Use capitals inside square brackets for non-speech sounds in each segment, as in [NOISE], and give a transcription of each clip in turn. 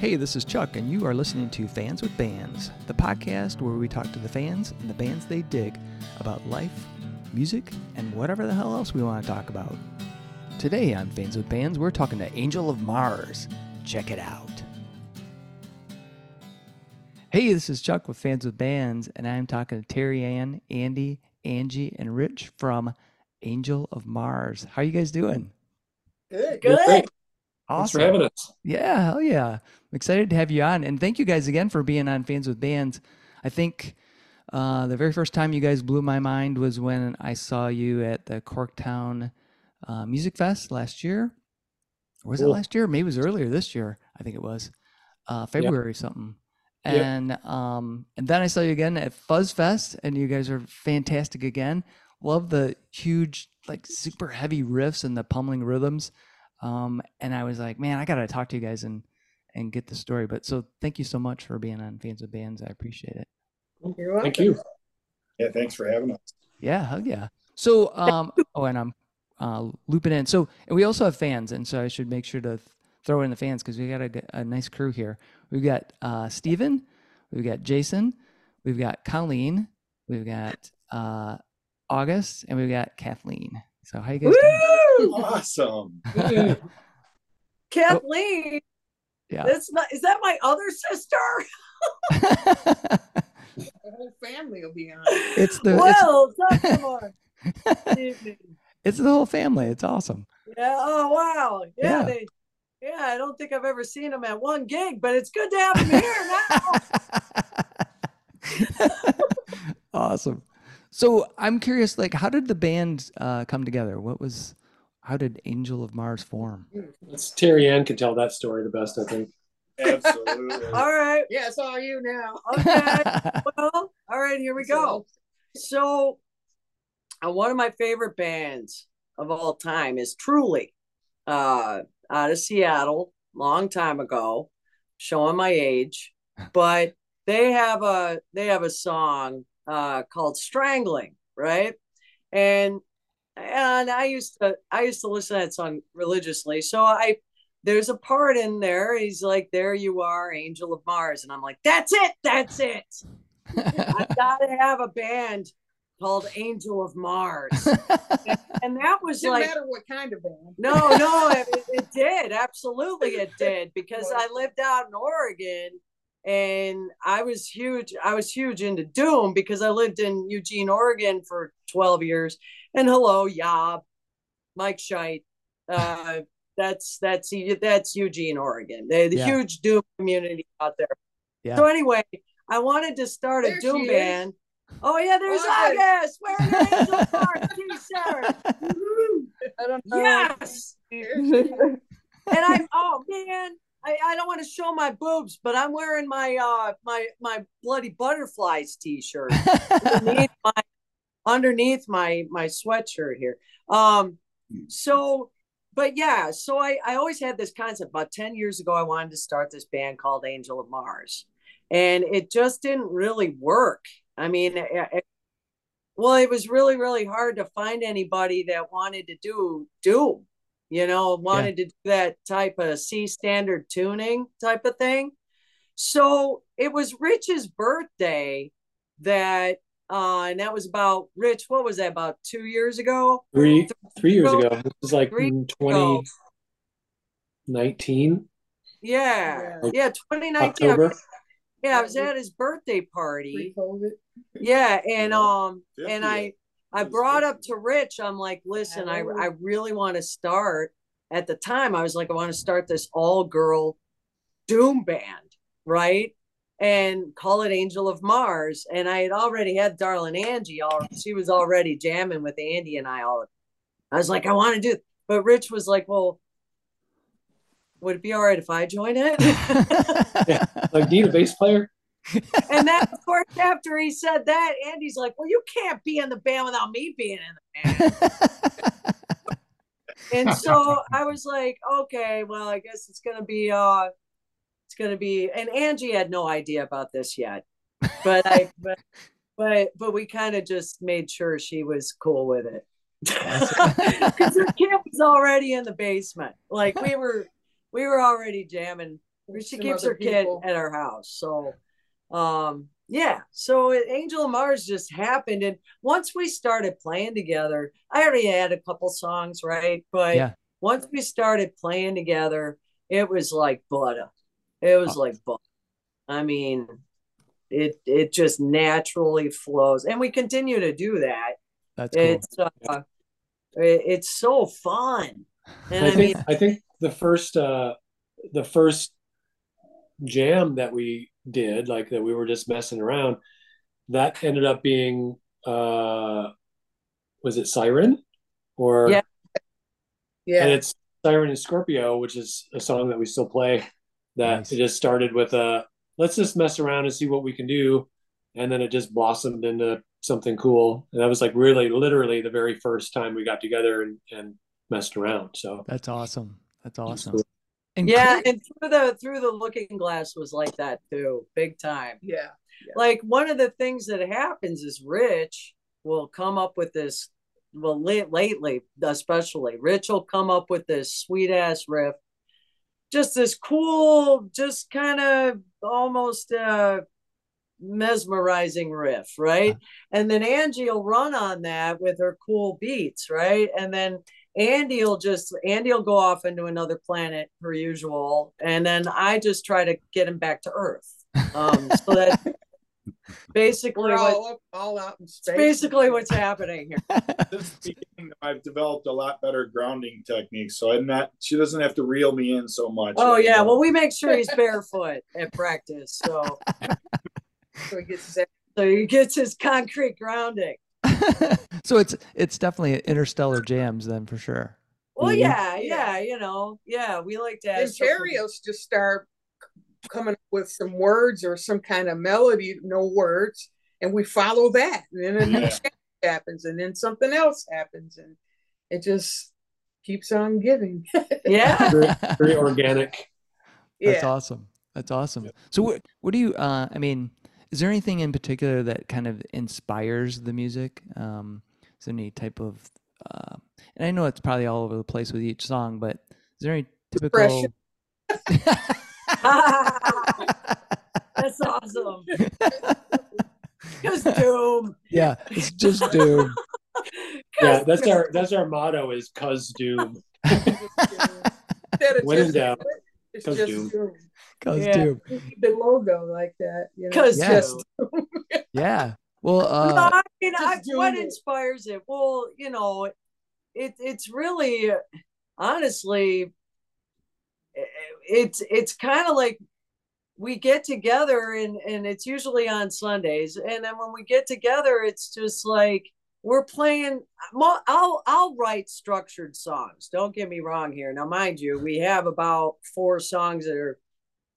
Hey, this is Chuck, and you are listening to Fans with Bands, the podcast where we talk to the fans and the bands they dig about life, music, and whatever the hell else we want to talk about. Today on Fans with Bands, we're talking to Angel of Mars. Check it out. Hey, this is Chuck with Fans with Bands, and I'm talking to Terry Ann, Andy, Angie, and Rich from Angel of Mars. How are you guys doing? Good. Good. Thanks Awesome. for having us. Yeah, hell yeah. I'm excited to have you on. And thank you guys again for being on Fans with Bands. I think uh, the very first time you guys blew my mind was when I saw you at the Corktown uh, Music Fest last year. Or was it last year? Maybe it was earlier this year. I think it was uh, February something. Yep. And um, and then I saw you again at Fuzz Fest, and you guys are fantastic again. Love the huge, like super heavy riffs and the pummeling rhythms. Um, and I was like, man, I gotta talk to you guys and and get the story. But so thank you so much for being on Fans of Bands. I appreciate it. You're welcome. Thank you. Yeah, thanks for having us. Yeah, hell yeah. So um, [LAUGHS] oh, and I'm uh, looping in. So and we also have fans, and so I should make sure to th- throw in the fans because we got a nice crew here. We've got uh, Steven, we've got Jason, we've got Colleen, we've got uh, August, and we've got Kathleen. So how you guys doing? Woo! [LAUGHS] Awesome. [LAUGHS] Kathleen, Yeah. that's not. Is that my other sister? [LAUGHS] The whole family will be on. it's the well, come on. Evening. it's the whole family. It's awesome. Yeah. Oh wow. Yeah. Yeah. They, yeah. I don't think I've ever seen them at one gig, but it's good to have them here now. awesome. So I'm curious, like, how did the band uh, come together? What was, how did Angel of Mars form? It's Terry Ann can tell that story the best, I think. Absolutely. [LAUGHS] All right. Yeah, it's all you now. [LAUGHS] Okay. well, all right. Here we go. So, uh, one of my favorite bands of all time is Truly, uh, out of Seattle, long time ago, showing my age, [LAUGHS] but they have a they have a song uh, called "Strangling," right? And and I used to I used to listen to that song religiously, so I. There's a part in there. He's like, "There you are, Angel of Mars," and I'm like, "That's it, that's it." I [LAUGHS] gotta have a band called Angel of Mars. and, [LAUGHS] and that was Doesn't like matter what kind of band. no, no, it, it did. Absolutely it [LAUGHS] did. Because I lived out in Oregon and I was huge. I was huge into Doom because I lived in Eugene, Oregon for 12 years. And hello, Yob, Mike Scheidt. Uh [LAUGHS] that's that's that's Eugene, Oregon. The, the Yeah. huge Doom community out there. Yeah. So anyway, I wanted to start a Doom she is. band. Oh yeah, there's August. August wearing an Angel of Mars t-shirt. I don't know. Yes. Here she is. and I'm oh man, I, I don't want to show my boobs, but I'm wearing my uh my my bloody butterflies t-shirt [LAUGHS] my underneath my my sweatshirt here. Um so but yeah, so I I always had this concept about 10 years ago I wanted to start this band called Angel of Mars. And it just didn't really work. I mean, it, it- well, it was really really hard to find anybody that wanted to do do you know, wanted to do that type of C standard tuning type of thing. So it was Rich's birthday that, uh, and that was about Rich. What was that about two years ago? Three three years ago. It was like Three in ago. 2019, Yeah, Yeah. yeah, 2019. I October. was- yeah, I was at his birthday party. Pre-COVID. Yeah, and Yeah. um, and I I brought up to Rich, I'm like, listen, I, I really want to start. At the time, I was like, I want to start this all girl doom band, right? And call it Angel of Mars. And I had already had Darlin Angie, all she was already jamming with Andy and I all. I was like, I want to do it. But Rich was like, Well, would it be all right if I join it? yeah. [LAUGHS] Like, need a bass player? and then, of course, after he said that, Andy's like, Well, you can't be in the band without me being in the band. [LAUGHS] and so I was like, okay, well, I guess it's gonna be uh it's gonna be and Angie had no idea about this yet. But I [LAUGHS] but but but we kind of just made sure she was cool with it. Because [LAUGHS] her kid was already in the basement. Like we were [LAUGHS] we were already jamming she Some keeps other her kid at our house. So, um, yeah. So Angel of Mars just happened, and once we started playing together, I already had a couple songs, right? But Yeah. once we started playing together, it was like butter. It was Oh. like. I mean, it it just naturally flows, and we continue to do that. That's cool. It's uh, it- it's so fun, and I I think mean, I think the first uh the first jam that we did, like that we were just messing around, that ended up being uh was it Siren? Or Yeah. Yeah. and it's Siren and Scorpio, which is a song that we still play. That Nice. it just started with a let's just mess around and see what we can do. And then it just blossomed into something cool. And that was like really literally the very first time we got together and, and messed around. So That's awesome. That's awesome. cool. And yeah, and through the through the Looking Glass was like that too, big time. yeah. like one of the things that happens is Rich will come up with this. Well, late, lately, especially, Rich will come up with this sweet ass riff, just this cool, just kind of almost uh, mesmerizing riff, right? And then Angie will run on that with her cool beats, right? And then Andy will just Andy will go off into another planet per usual, and then I just try to get him back to Earth. Um, so that [LAUGHS] basically We're what all up, all out in space. basically what's happening here. [LAUGHS] Since beginning, I've developed a lot better grounding techniques, so I'm not. She doesn't have to reel me in so much. Oh yeah, anymore. well we make sure he's barefoot at practice, so [LAUGHS] So he gets his so he gets his concrete grounding. [LAUGHS] so it's it's definitely interstellar jams then for sure. Well, Mhm. yeah, Yeah. yeah, you know, yeah, we like to. have and something- Terrios just start coming up with some words or some kind of melody, no words, and we follow that. And then a new Yeah. happens, and then something else happens, and it just keeps on giving. [LAUGHS] Yeah, very, very organic. That's awesome. That's awesome. So what what do you uh I mean, is there anything in particular that kind of inspires the music? Um is there any type of uh and I know it's probably all over the place with each song, but is there any typical [LAUGHS] that's awesome. Just doom. Yeah, it's just doom. [LAUGHS] Yeah, that's our that's our motto is cuz doom. [LAUGHS] Instead of When in doubt, it's cause just doom. doom. Cause Yeah. doom. The logo like that. You know? Because Yeah. just Yeah. Well no, uh I mean, I, what it. inspires it? Well, you know, it it's really, honestly, i- it's it's kind of like we get together and and it's usually on Sundays, and then when we get together, it's just like we're playing. I'll I'll write structured songs. Don't get me wrong here. Now, mind you, we have about four songs that are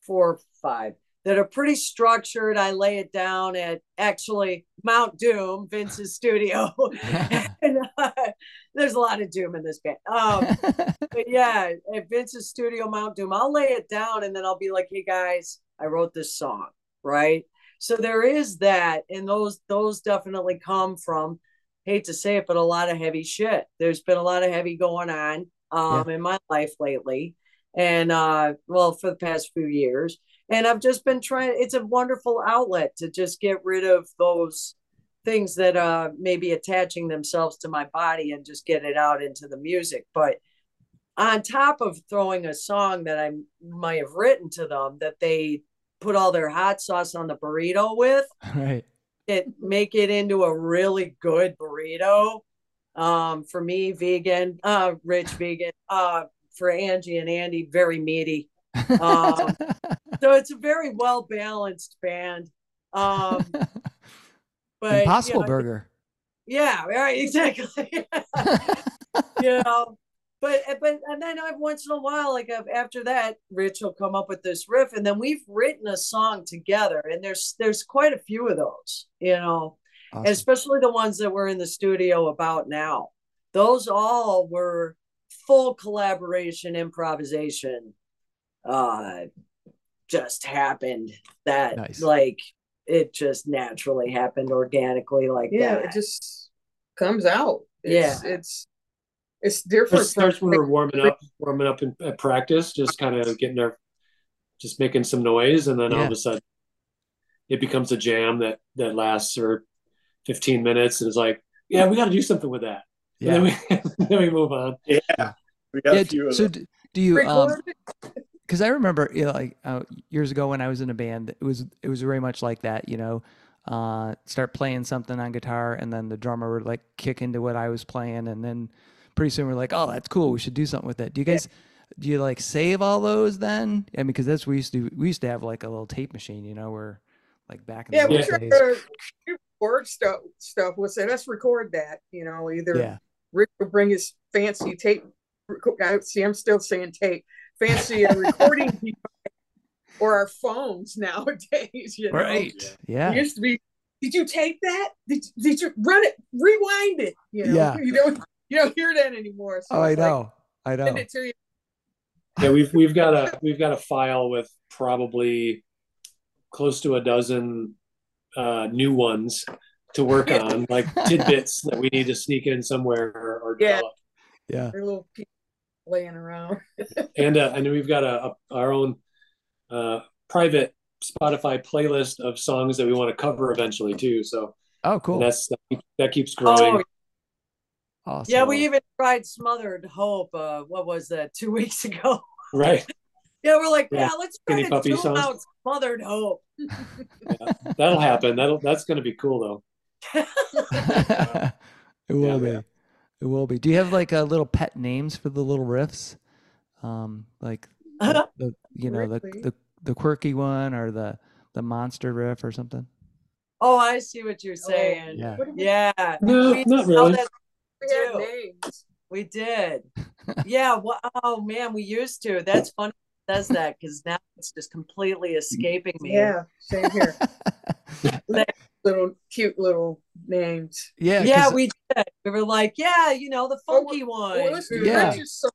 four or five that are pretty structured. I lay it down at actually Mount Doom, Vince's studio. [LAUGHS] [LAUGHS] [LAUGHS] there's a lot of doom in this band. Um, [LAUGHS] but yeah, at Vince's studio, Mount Doom, I'll lay it down and then I'll be like, "Hey guys, I wrote this song." Right. So there is that, and those those definitely come from. Hate to say it, but a lot of heavy shit. There's been a lot of heavy going on um, in my life lately, and uh, well, for the past few years and I've just been trying. It's a wonderful outlet to just get rid of those things that uh maybe attaching themselves to my body and just get it out into the music. But on top of throwing a song that I might have written to them that they put all their hot sauce on the burrito with, [LAUGHS] right. it make it into a really good burrito. Um, for me, vegan, uh, rich [LAUGHS] vegan. Uh, for Angie and Andy, very meaty. [LAUGHS] Um, so it's a very well balanced band. Um, but Impossible you know, Burger. yeah, right, exactly. [LAUGHS] you know, but but and then I've once in a while, like uh, after that, Rich will come up with this riff, and then we've written a song together, and there's there's quite a few of those, you know, Awesome. especially the ones that we're in the studio about now. Those all were full collaboration, improvisation. Uh, just happened that Nice. like it just naturally happened organically like yeah, that. it just comes out. It's, it's it's different. It starts from- when we're warming up, warming up in at practice, just kind of getting our just making some noise, and then all of a sudden, it becomes a jam that that lasts for 15 minutes, and it's like, yeah, we got to do something with that. Yeah. And then we [LAUGHS] then we move on. Yeah. We got Yeah, a few of so them. d- do you um Record it. Because I remember you know, like uh, years ago when I was in a band, it was it was very much like that. You know, uh, start playing something on guitar, and then the drummer would like kick into what I was playing, and then pretty soon we're like, oh, that's cool. We should do something with it. Do you guys? Do you like save all those then? I mean, because that's we used to we used to have like a little tape machine, you know, where like back in Yeah, the try days. to record stuff. Stuff. We'll say let's record that. You know, either Yeah, Rick will bring his fancy tape. I see. I'm still saying tape. Fancy uh, recording [LAUGHS] device or our phones nowadays. You know, right. Yeah, It used to be. Did you take that? Did, did you run it? Rewind it. You know, Yeah. [LAUGHS] you don't you don't hear that anymore. So Oh, I it's like, know. I know. Send it to you. Yeah, we've we've got a [LAUGHS] we've got a file with probably close to a dozen uh, new ones to work on, like tidbits that we need to sneak in somewhere or, or Yeah. develop. Yeah. They're little people laying around. [LAUGHS] And uh, and then we've got a, a our own uh, private Spotify playlist of songs that we want to cover eventually too. So Oh, cool. that's that keeps growing. Oh, awesome. yeah, we even tried Smothered Hope. Uh, what was that? Two [LAUGHS] weeks ago. Right, Yeah, we're like, Yeah, yeah, let's try Skinny to Puppy tune songs. out Smothered Hope. [LAUGHS] that'll happen. That'll that's going to be cool though. it will Yeah. be. It will be. Do you have like a little pet names for the little riffs? Um, like the, the you know the, the the quirky one or the the monster riff or something. Oh, I see what you're saying. Yeah. We- Yeah. No, We not really. that- we had names. we did. [LAUGHS] Yeah. Well, oh man, we used to. That's funny. it Says that because now it's just completely escaping me. Yeah, same here. [LAUGHS] little cute little names. yeah. yeah, we did. We were like, yeah, you know, the Oh, funky one. Well, listen Yeah. Rich's song,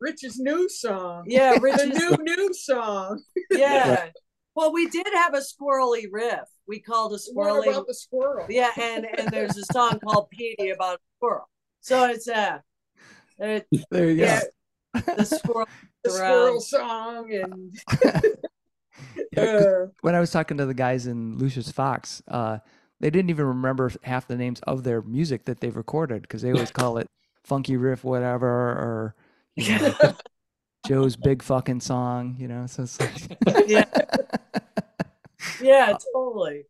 Rich's new song. yeah, [LAUGHS] the Rich's new new song. yeah. [LAUGHS] Well, we did have a squirrely riff. We called a What squirrely. about the squirrel? Yeah, and and there's a song [LAUGHS] called Petey about a squirrel. So it's uh, it, there you go. The squirrel. the around. squirrel song and [LAUGHS] Yeah, 'cause when I was talking to the guys in Lucius Fox, uh, they didn't even remember half the names of their music that they've recorded because they always call it funky riff whatever or you know, [LAUGHS] Joe's big fucking song, you know. So it's like [LAUGHS] Yeah. Yeah, totally.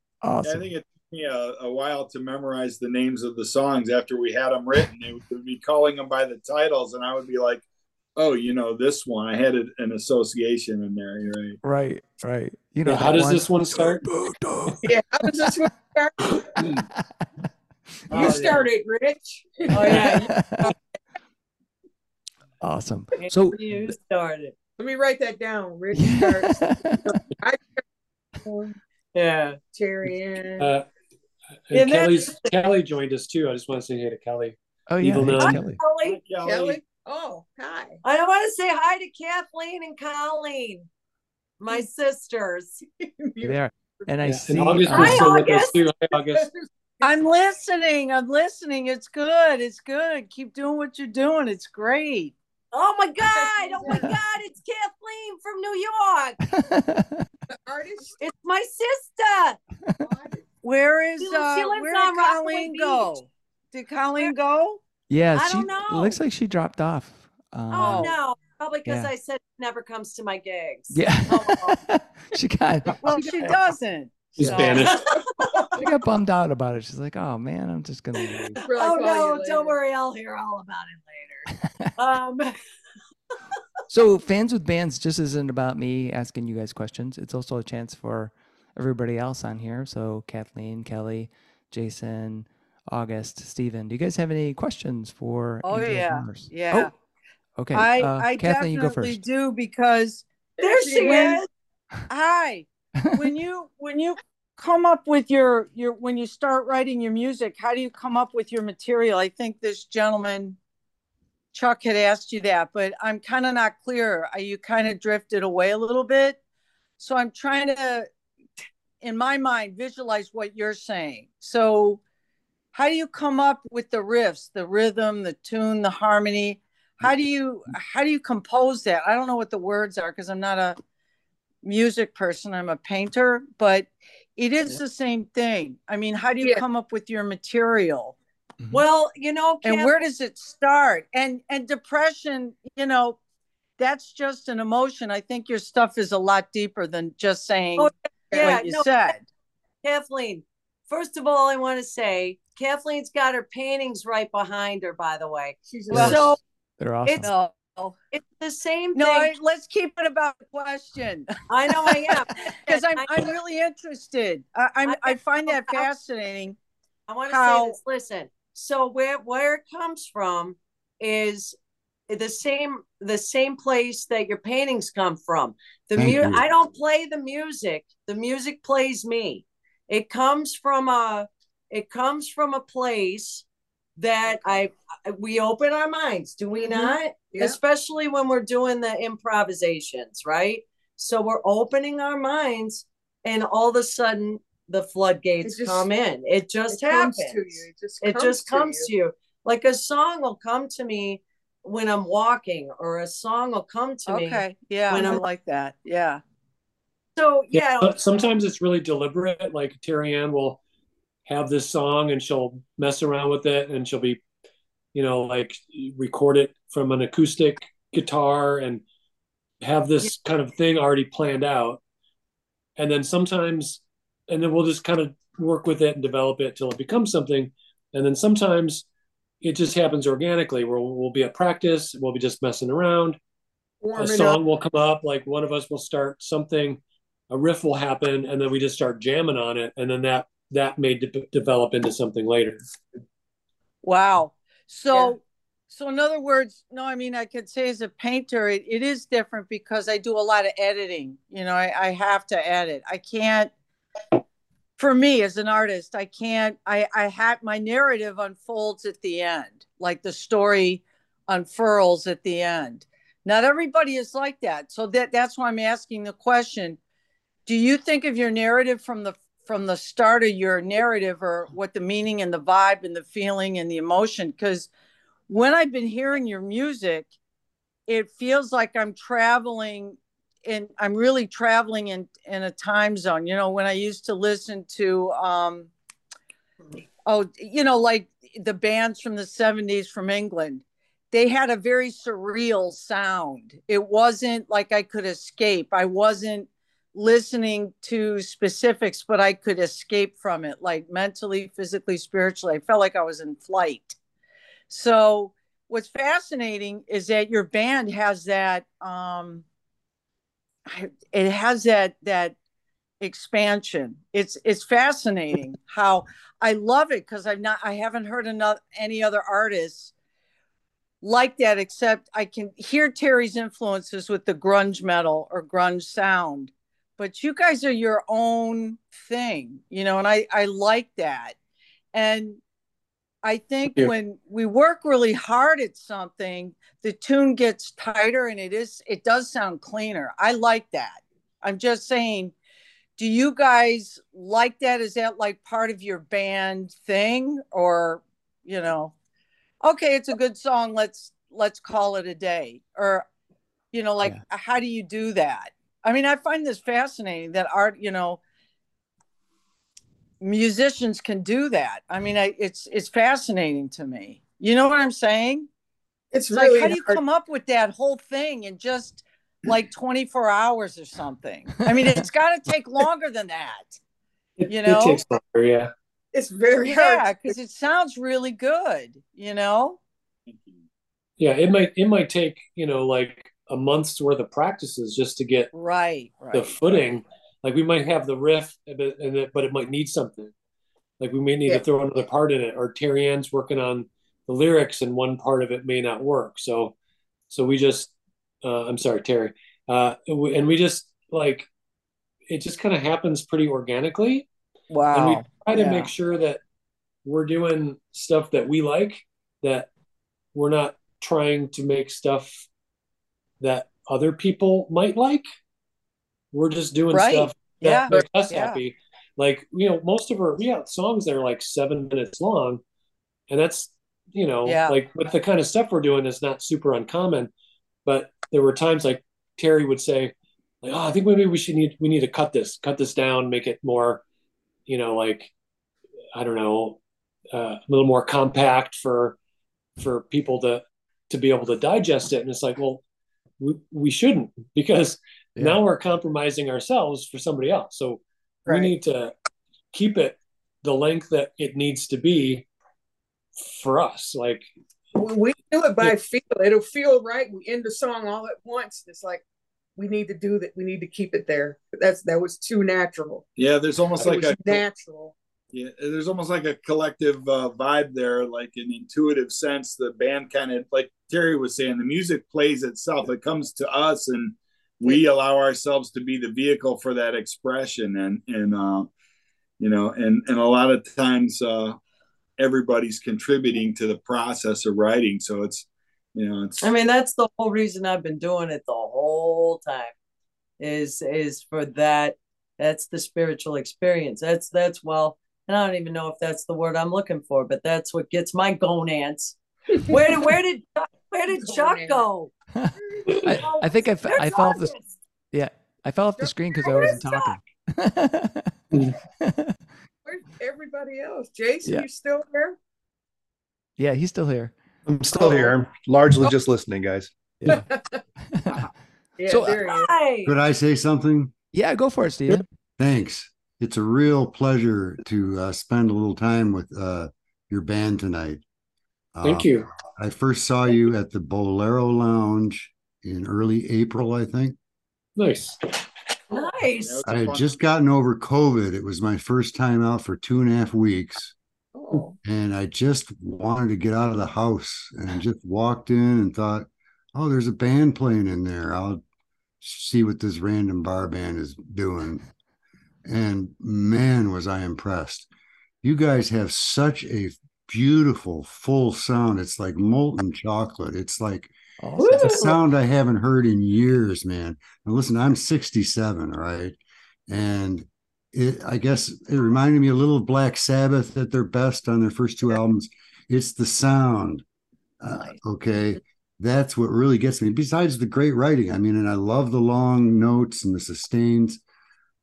Yeah, I think it took me a, a while to memorize the names of the songs after we had them written. They would be calling them by the titles, and I would be like, "Oh, you know this one." I had it, an association in there. You're right. Right, right. You know Yeah, how that does this one start? [LAUGHS] yeah, how does this one start? [LAUGHS] You Oh, yeah. started, Rich. Oh yeah, [LAUGHS] awesome. So you started. Let me write that down. Rich starts. Yeah. Terry Ann. Uh, And and Kelly's Kelly joined us too. I just want to say hey to Kelly. oh yeah, Evil hey, Nun. Kelly. Kelly. Kelly. Kelly. Oh, hi. I want to say hi to Kathleen and Colleen, my sisters. [LAUGHS] there. And I Yeah, see and August was Hi, still with us August. too. Hi, August. [LAUGHS] I'm listening. I'm listening. It's good. It's good. Keep doing what you're doing. It's great. Oh my God! Oh my [LAUGHS] God! It's Kathleen from New York. Artist. It's my sister. Where is She- uh she lives where on did Colleen Beach. go? Did Colleen go? Yeah, I she don't know. looks like she dropped off. Um, Oh no! Probably because Yeah. I said never comes to my gigs. Yeah. Oh, [LAUGHS] she got Well, she doesn't. She's So- banished. [LAUGHS] she got bummed out about it. She's like, "Oh man, I'm just gonna leave." Really oh no! Don't worry, I'll hear all about it later. [LAUGHS] um, So, fans with bands just isn't about me asking you guys questions. It's also a chance for everybody else on here. So, Kathleen, Kelly, Jason, August, Stephen. Do you guys have any questions for? Oh, Angel yeah. Mars? Yeah. Oh, okay. I uh, I Kathleen, you go definitely first. do because there she When- is. hi. when you when you come up with your your when you start writing your music, how do you come up with your material? I think this gentleman Chuck had asked you that, but I'm kind of not clear. Are you kind of drifted away a little bit? So I'm trying to in my mind visualize what you're saying. So how do you come up with the riffs, the rhythm, the tune, the harmony? How do you how do you compose that? I don't know what the words are because I'm not a music person. I'm a painter, but it is the same thing. I mean, how do you Yeah. come up with your material? Mhm. Well, you know, and where does it start and and depression you know that's just an emotion i think your stuff is a lot deeper than just saying Oh, yeah, what you no, said Kathleen, first of all, I want to say Kathleen's got her paintings right behind her, by the way. She's Well, so They're awesome. it's no it's the same no thing. I- let's keep it about the question I know I am. [LAUGHS] because i'm I- i'm really interested i I'm, I- i find that fascinating I want to how- say this. Listen, so where where it comes from is the same the same place that your paintings come from. The Thank mu- I don't play the music. The music plays me. It comes from a it comes from a place that I we open our minds, do we Mhm. not? Yeah. Especially when we're doing the improvisations, right? So we're opening our minds and all of a sudden the floodgates just- come in. It just it happens. comes to you. It just It comes to you. to you. Like a song will come to me when I'm walking, or a song will come to me. okay yeah when i I'm- like that yeah So yeah, but sometimes it's really deliberate. Like Terry Ann will have this song and she'll mess around with it and she'll be, you know, like record it from an acoustic guitar and have this kind of thing already planned out. And then sometimes, and then we'll just kind of work with it and develop it till it becomes something. And then sometimes it just happens organically where we'll, we'll be at practice, we'll be just messing around a song up. will come up like one of us will start something a riff will happen and then we just start jamming on it and then that that may de- develop into something later Wow. So, Yeah. so in other words, no, I mean, I could say as a painter, it, it is different because I do a lot of editing. You know, I, I have to edit. I can't, for me as an artist, I can't, I, I had my narrative unfolds at the end, like the story unfurls at the end. Not everybody is like that. So that, that's why I'm asking the question. Do you think of your narrative from the from the start of your narrative or what the meaning and the vibe and the feeling and the emotion because when i've been hearing your music it feels like i'm traveling and i'm really traveling in in a time zone. You know when i used to listen to um oh you know like the bands from the 70s from england they had a very surreal sound. It wasn't like i could escape. I wasn't listening to specifics, but I could escape from it, like mentally, physically, spiritually. I felt like I was in flight. So, what's fascinating is that your band has that. Um, it has that that expansion. It's it's fascinating how I love it because I've not I haven't heard another any other artists like that except I can hear Terry's influences with the grunge metal or grunge sound but you guys are your own thing, you know, and I I like that. And I think when we work really hard at something, the tune gets tighter and it is it does sound cleaner. I like that. I'm just saying, do you guys like that? Is that like part of your band thing or, you know, okay, it's a good song, let's let's call it a day or you know, like Yeah. how do you do that? I mean, I find this fascinating that art, you know, musicians can do that. I mean, I, it's it's fascinating to me. You know what I'm saying? It's It's really like, how do you hard. come up with that whole thing in just like 24 hours or something? I mean, it's got to [LAUGHS] take longer than that. it, You it know? takes longer yeah It's very Yeah, hard. because it sounds really good. You know? yeah it might it might take you know like a month's worth of practices just to get Right. Right. the footing like we might have the riff but and it, but it might need something like we may need Yeah. to throw another part in it or terry ann's working on the lyrics and one part of it may not work so so we just uh, i'm sorry terry uh, and we- and we just like it just kind of happens pretty organically Wow. and we try to Yeah. make sure that we're doing stuff that we like that we're not trying to make stuff that other people might like we're just doing Right. stuff Yeah. that makes us Yeah. happy like you know most of our we have songs that are like seven minutes long and that's you know Yeah. like with the kind of stuff we're doing is not super uncommon but there were times like terry would say like, oh, I think maybe we should need we need to cut this, cut this down, make it more, you know, like I don't know, uh, a little more compact for for people to to be able to digest it. And it's like, well, we, we shouldn't because Yeah. now we're compromising ourselves for somebody else. So Right. we need to keep it the length that it needs to be for us. Like, We we do it by Yeah. feel. It'll feel right. We end the song all at once. It's like we need to do that. We need to keep it there. That's that was too natural. Yeah, there's almost It like a natural. Yeah, there's almost like a collective uh, vibe there, like an intuitive sense. The band kind of, like Terry was saying, the music plays itself. It comes to us, and we allow ourselves to be the vehicle for that expression. And and uh, you know, and and a lot of times, uh, everybody's contributing to the process of writing. So it's you know, it's I mean, that's the whole reason I've been doing it the whole time. Is is for that. That's the spiritual experience. That's that's well, and I don't even know if that's the word I'm looking for, but that's what gets my gonads. Where did where did where did [LAUGHS] Chuck go? I, I think I, I fell off the yeah I fell off the screen because I wasn't talking. [LAUGHS] Where's everybody else? Jason, Yeah. you still here? yeah, he's still here. I'm still here. I'm largely Oh. just listening, guys. Yeah. [LAUGHS] Yeah, So, uh, there he Could I say something? yeah, go for it, Steven. Thanks. It's a real pleasure to uh, spend a little time with uh, your band tonight. thank Uh, you. I first saw you at the Bolero Lounge in early April, I think. Nice. Nice. I had just gotten over COVID. It was my first time out for two and a half weeks. Oh. And I just wanted to get out of the house and just walked in and thought, oh, there's a band playing in there. I'll see what this random bar band is doing. And man, was I impressed. You guys have such a beautiful, full sound. It's like molten chocolate. It's like Awesome. it's a sound I haven't heard in years, man. And listen, I'm 67, right? And it, I guess it reminded me a little of Black Sabbath at their best on their first two albums. It's the sound. Uh, okay. That's what really gets me. Besides the great writing, I mean, and I love the long notes and the sustains,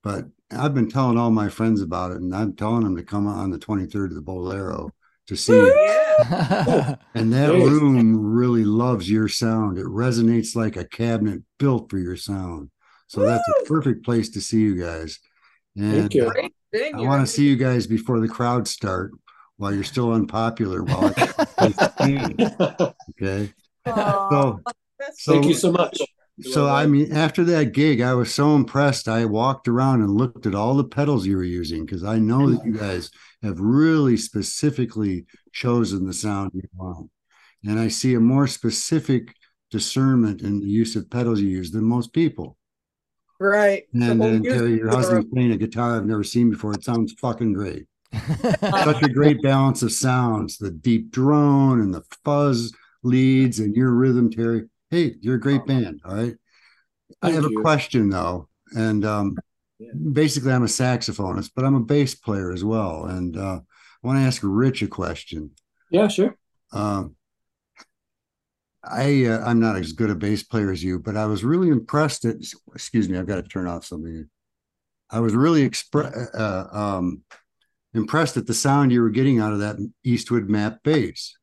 but I've been telling all my friends about it, and I'm telling them to come on the 23rd of the Bolero to see it. And that Nice. room really loves your sound. It resonates like a cabinet built for your sound. So that's a perfect place to see you guys. And Thank you. Uh, Great venue. I want to see you guys before the crowds start while you're still unpopular. While I, [LAUGHS] okay. Aw. So, so, Thank you so much. So I mean, after that gig, I was so impressed. I walked around and looked at all the pedals you were using because I know that you guys have really specifically chosen the sound you want. And I see a more specific discernment in the use of pedals you use than most people. right. And then Terry, your husband's playing a guitar I've never seen before. It sounds fucking great. [LAUGHS] Such a great balance of sounds, the deep drone and the fuzz leads and your rhythm, Terry. Hey, you're a great band. All right. I have you. a question though. And um Yeah. basically I'm a saxophonist, but I'm a bass player as well. And uh I want to ask Rich a question. Yeah, sure. Um, I uh, I'm not as good a bass player as you, but I was really impressed at. Excuse me, I've got to turn off something. I was really expre- uh, um, impressed at the sound you were getting out of that Eastwood map bass.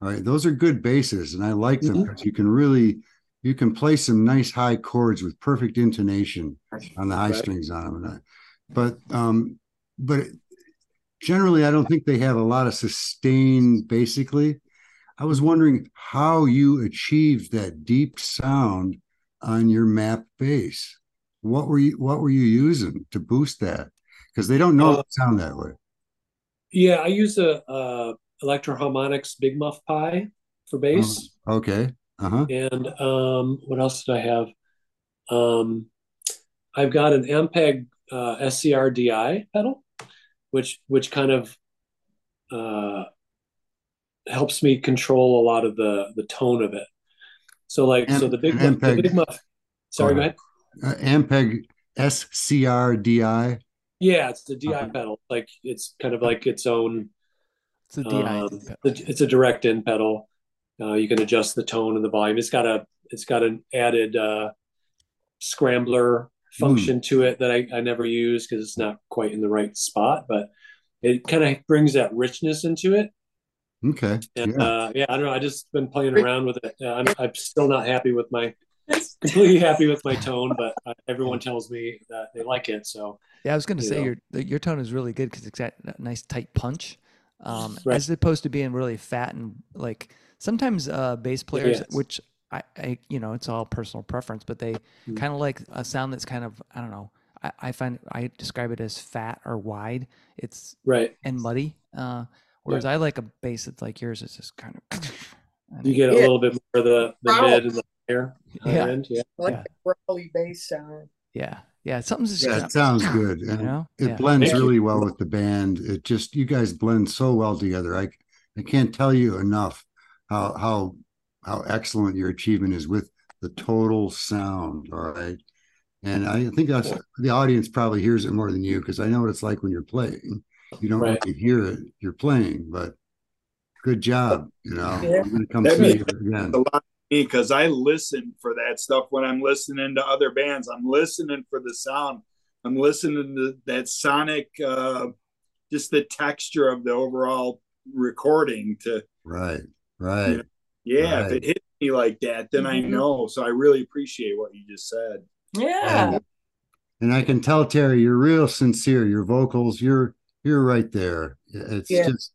All right, those are good basses, and I like them Mhm. you can really you can play some nice high chords with perfect intonation on the high Right. strings on them. And I, but um, but generally, I don't think they have a lot of sustain. Basically, I was wondering how you achieved that deep sound on your map bass. What were you What were you using to boost that? Because they don't know Uh, sound that way. Yeah, I use a, uh Electro-Harmonix Big Muff Pi for bass. Okay. Uh huh. And um, what else did I have? Um, I've got an Ampeg uh, SCR DI pedal, which which kind of uh, helps me control a lot of the the tone of it. So like so the big muff, the Ampeg- big muff. Sorry, Go ahead. Uh, Ampeg SCRDI. Yeah, it's the DI Okay. pedal. Like it's kind of like its own. It's a DI. Um, it's a direct in pedal. Uh, you can adjust the tone and the volume. It's got a it's got an added uh, scrambler function to it that I, I never use because it's not quite in the right spot, but it kind of brings that richness into it. Okay. And Yeah. uh, yeah, I don't know. I just been playing around with it. Uh, I'm, I'm still not happy with my completely happy with my [LAUGHS] tone, but uh, everyone tells me that they like it. So Yeah, I was going to say know. your your tone is really good because it's got a nice tight punch, um, Right. as opposed to being really fat and like sometimes uh, bass players, Yes. which I, I you know it's all personal preference, but they Mm. kind of like a sound that's kind of I don't know. I, I find I describe it as fat or wide. It's right, and muddy. Uh, whereas I like a bass that's like yours. It's just kind of. [LAUGHS] you get a Yeah. little bit more of the the mid and the higher higher Yeah. end. Yeah, I like Yeah. the growly bass sound. yeah, yeah. Something's just Yeah, it sounds [CLEARS THROAT] good. You know, it yeah. blends Thank you. really well with the band. It just you guys blend so well together. I I can't tell you enough how how how excellent your achievement is with the total sound. All right. And I think that's the audience probably hears it more than you because I know what it's like when you're playing. You don't Right. really hear it. You're playing, but good job. You know, Yeah. I'm gonna come That see you again. a lot me because I listen for that stuff when I'm listening to other bands. I'm listening for the sound. I'm listening to that sonic, uh, just the texture of the overall recording. To Right. Right. yeah, if it hits me like that, then I Mhm. know. So I really appreciate what you just said. Yeah. And, and I can tell Terry, you're real sincere. Your vocals, you're you're right there. It's Yeah. just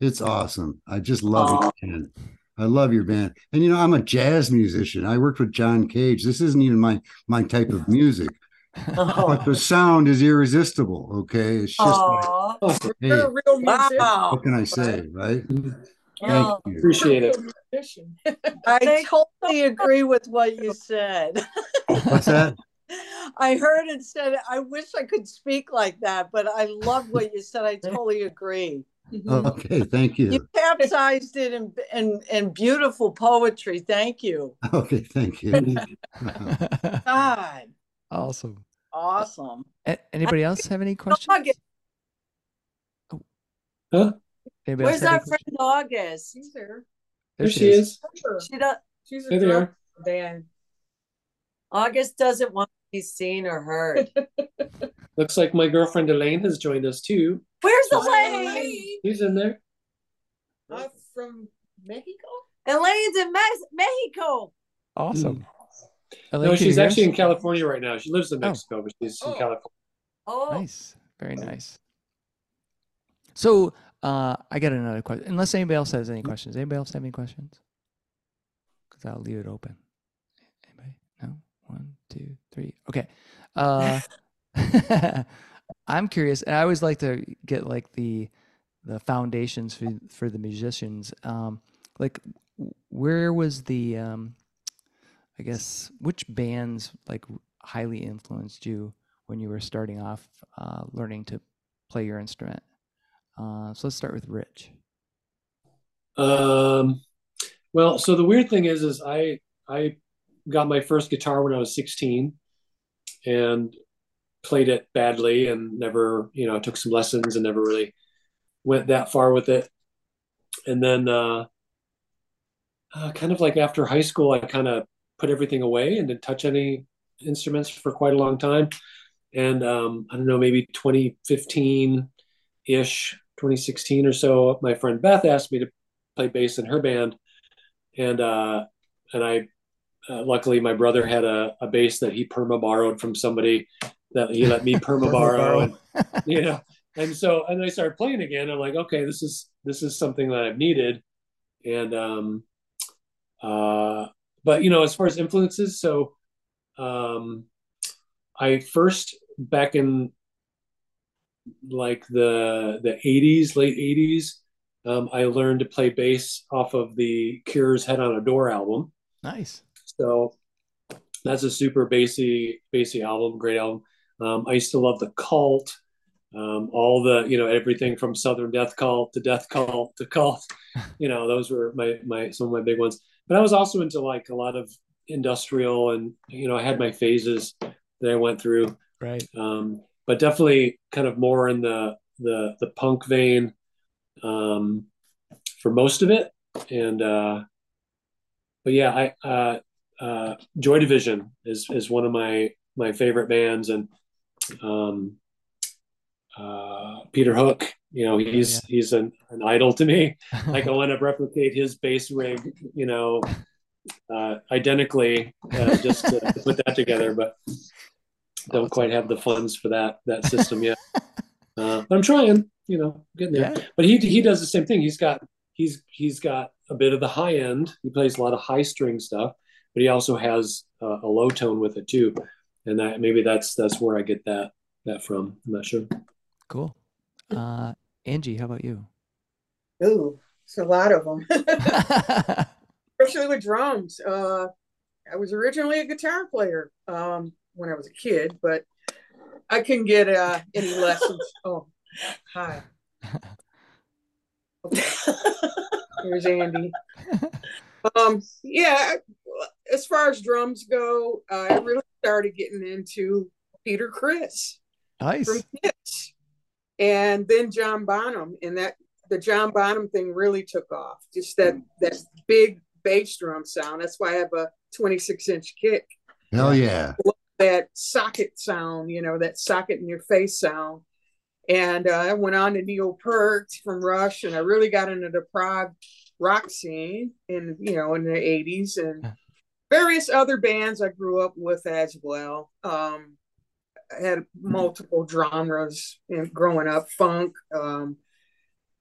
it's awesome. I just love your band. I love your band. And you know, I'm a jazz musician. I worked with John Cage. This isn't even my my type of music, oh. but the sound is irresistible. Okay. It's just like, Aw. Oh, awesome. hey, You're a real musician. Wow. what can I say? Right? Oh, Thank you. Appreciate it. I [LAUGHS] totally agree with what you said. What's that? [LAUGHS] I heard it said, I wish I could speak like that, but I love what you said. I totally agree. Mm-hmm. Oh, okay, thank you. You capsized it in, in, in beautiful poetry. Thank you. [LAUGHS] Okay, thank you. [LAUGHS] God, awesome. awesome. A- Anybody else have any questions? August. Huh? Anybody Where's else any our friend August? She's there. There she is. She does. She's a There they drummer are. in the band. August doesn't want to be seen or heard. [LAUGHS] Looks like my girlfriend Elaine has joined us too. Where's Hi, Elaine? Elaine. He's in there. Uh, from Mexico? Elaine's in Mex- Mexico. Awesome. No, Elaine, can you she's actually in California right now. She lives in Oh. Mexico, but she's in Oh. California. Oh, Nice. Very nice. So uh, I got another question. Unless anybody else has any questions. Anybody else have any questions? Because I'll leave it open. Anybody? No? One, two, three. Okay. Uh, [LAUGHS] I'm curious, and I always like to get like the the foundations for for the musicians. Um, like, where was the um, I guess which bands like highly influenced you when you were starting off uh, learning to play your instrument? Uh, so let's start with Rich. Um, well, so the weird thing is, is I I got my first guitar when I was 16, and played it badly, and never, you know, took some lessons and never really went that far with it. And then, uh, uh, kind of like after high school, I kind of put everything away and didn't touch any instruments for quite a long time. And um, I don't know, maybe 2015 ish, 2016 or so, my friend Beth asked me to play bass in her band, and uh, and I uh, luckily my brother had a, a bass that he perma borrowed from somebody that he let me [LAUGHS] perma borrow, and you know, [LAUGHS] and so and I started playing again. I'm like, okay, this is this is something that I've needed, and um, uh, but you know, as far as influences, so um, I first back in like the the 80s, late 80s. Um, I learned to play bass off of the Cure's "Head on a Door" album. Nice. So that's a super bassy, bassy album, great album. Um, I used to love the Cult, um, all the you know everything from Southern Death Cult to Death Cult to Cult. [LAUGHS] You know those were my my some of my big ones. But I was also into like a lot of industrial, and you know I had my phases that I went through. Right. Um, but definitely kind of more in the the the punk vein um, for most of it. And uh, but yeah, I uh, uh, Joy Division is is one of my my favorite bands, and um, uh, Peter Hook. You know, he's yeah. he's an, an idol to me. Like [LAUGHS] I want to replicate his bass rig. You know, uh, identically, uh, just to, to put that together, but don't quite have the funds for that that system yet. [LAUGHS] Uh, but I'm trying. You know, getting there. Yeah. But he he does the same thing. He's got he's he's got a bit of the high end. He plays a lot of high string stuff, but he also has uh, a low tone with it too. And that maybe that's that's where I get that that from. I'm not sure. Cool. Uh, Angie, how about you? Ooh, it's a lot of them, [LAUGHS] especially with drums. Uh, I was originally a guitar player um, when I was a kid, but I couldn't get uh, any lessons. [LAUGHS] Oh, hi. [LAUGHS] Here's Andy. Um, yeah, as far as drums go, I really started getting into Peter Criss nice. from Kiss, and then John Bonham, and that the John Bonham thing really took off. Just that that big bass drum sound. That's why I have a 26 inch kick. Hell yeah. That socket sound, you know, that socket in your face sound. And uh, I went on to Neil Peart from Rush, and I really got into the prog rock scene in you know in the 80s and various other bands I grew up with as well. Um, I had multiple genres in growing up: funk, um,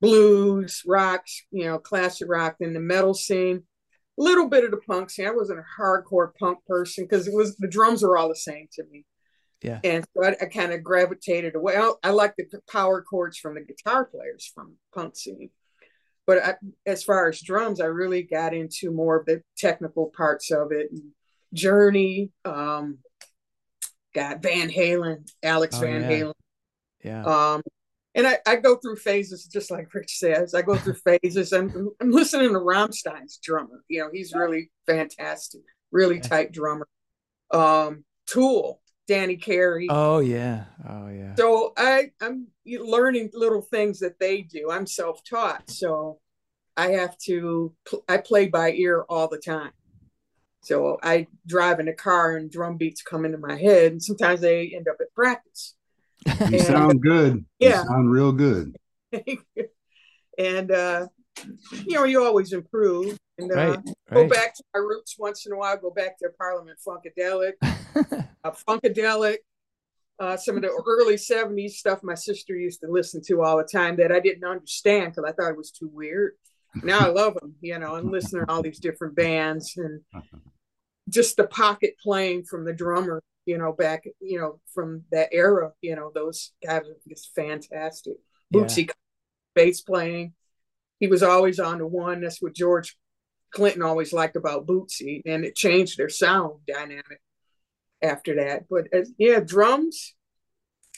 blues, rocks, you know, classic rock, then the metal scene. A little bit of the punk scene. I wasn't a hardcore punk person because it was the drums were all the same to me. Yeah. And so I, I kind of gravitated away. I, I like the power chords from the guitar players from punk scene. But I, as far as drums, I really got into more of the technical parts of it. Journey, um, got Van Halen, Alex Oh, Van yeah. Halen. Yeah. Um, and I, I go through phases, just like Rich says. I go through [LAUGHS] phases. I'm, I'm listening to Rammstein's drummer. You know, he's really fantastic, really tight drummer. Um, Tool, Danny Carey. oh yeah. Oh yeah. So I I'm learning little things that they do. I'm self-taught, so I have to pl- I play by ear all the time. So I drive in a car and drum beats come into my head, and sometimes they end up at practice. You sound good. Yeah. You sound real good. [LAUGHS] and uh, you know, you always improve. And uh, Right. go back to my roots once in a while. Go back to Parliament Funkadelic, [LAUGHS] uh, Funkadelic, uh, some of the early '70s stuff my sister used to listen to all the time that I didn't understand because I thought it was too weird. Now I love them, you know, and listening to all these different bands and [LAUGHS] just the pocket playing from the drummer, you know, back, you know, from that era, you know, those guys are just fantastic. Yeah. Bootsy bass playing. He was always on the one. That's what George Clinton always liked about Bootsy, and it changed their sound dynamic after that. But uh, yeah, drums,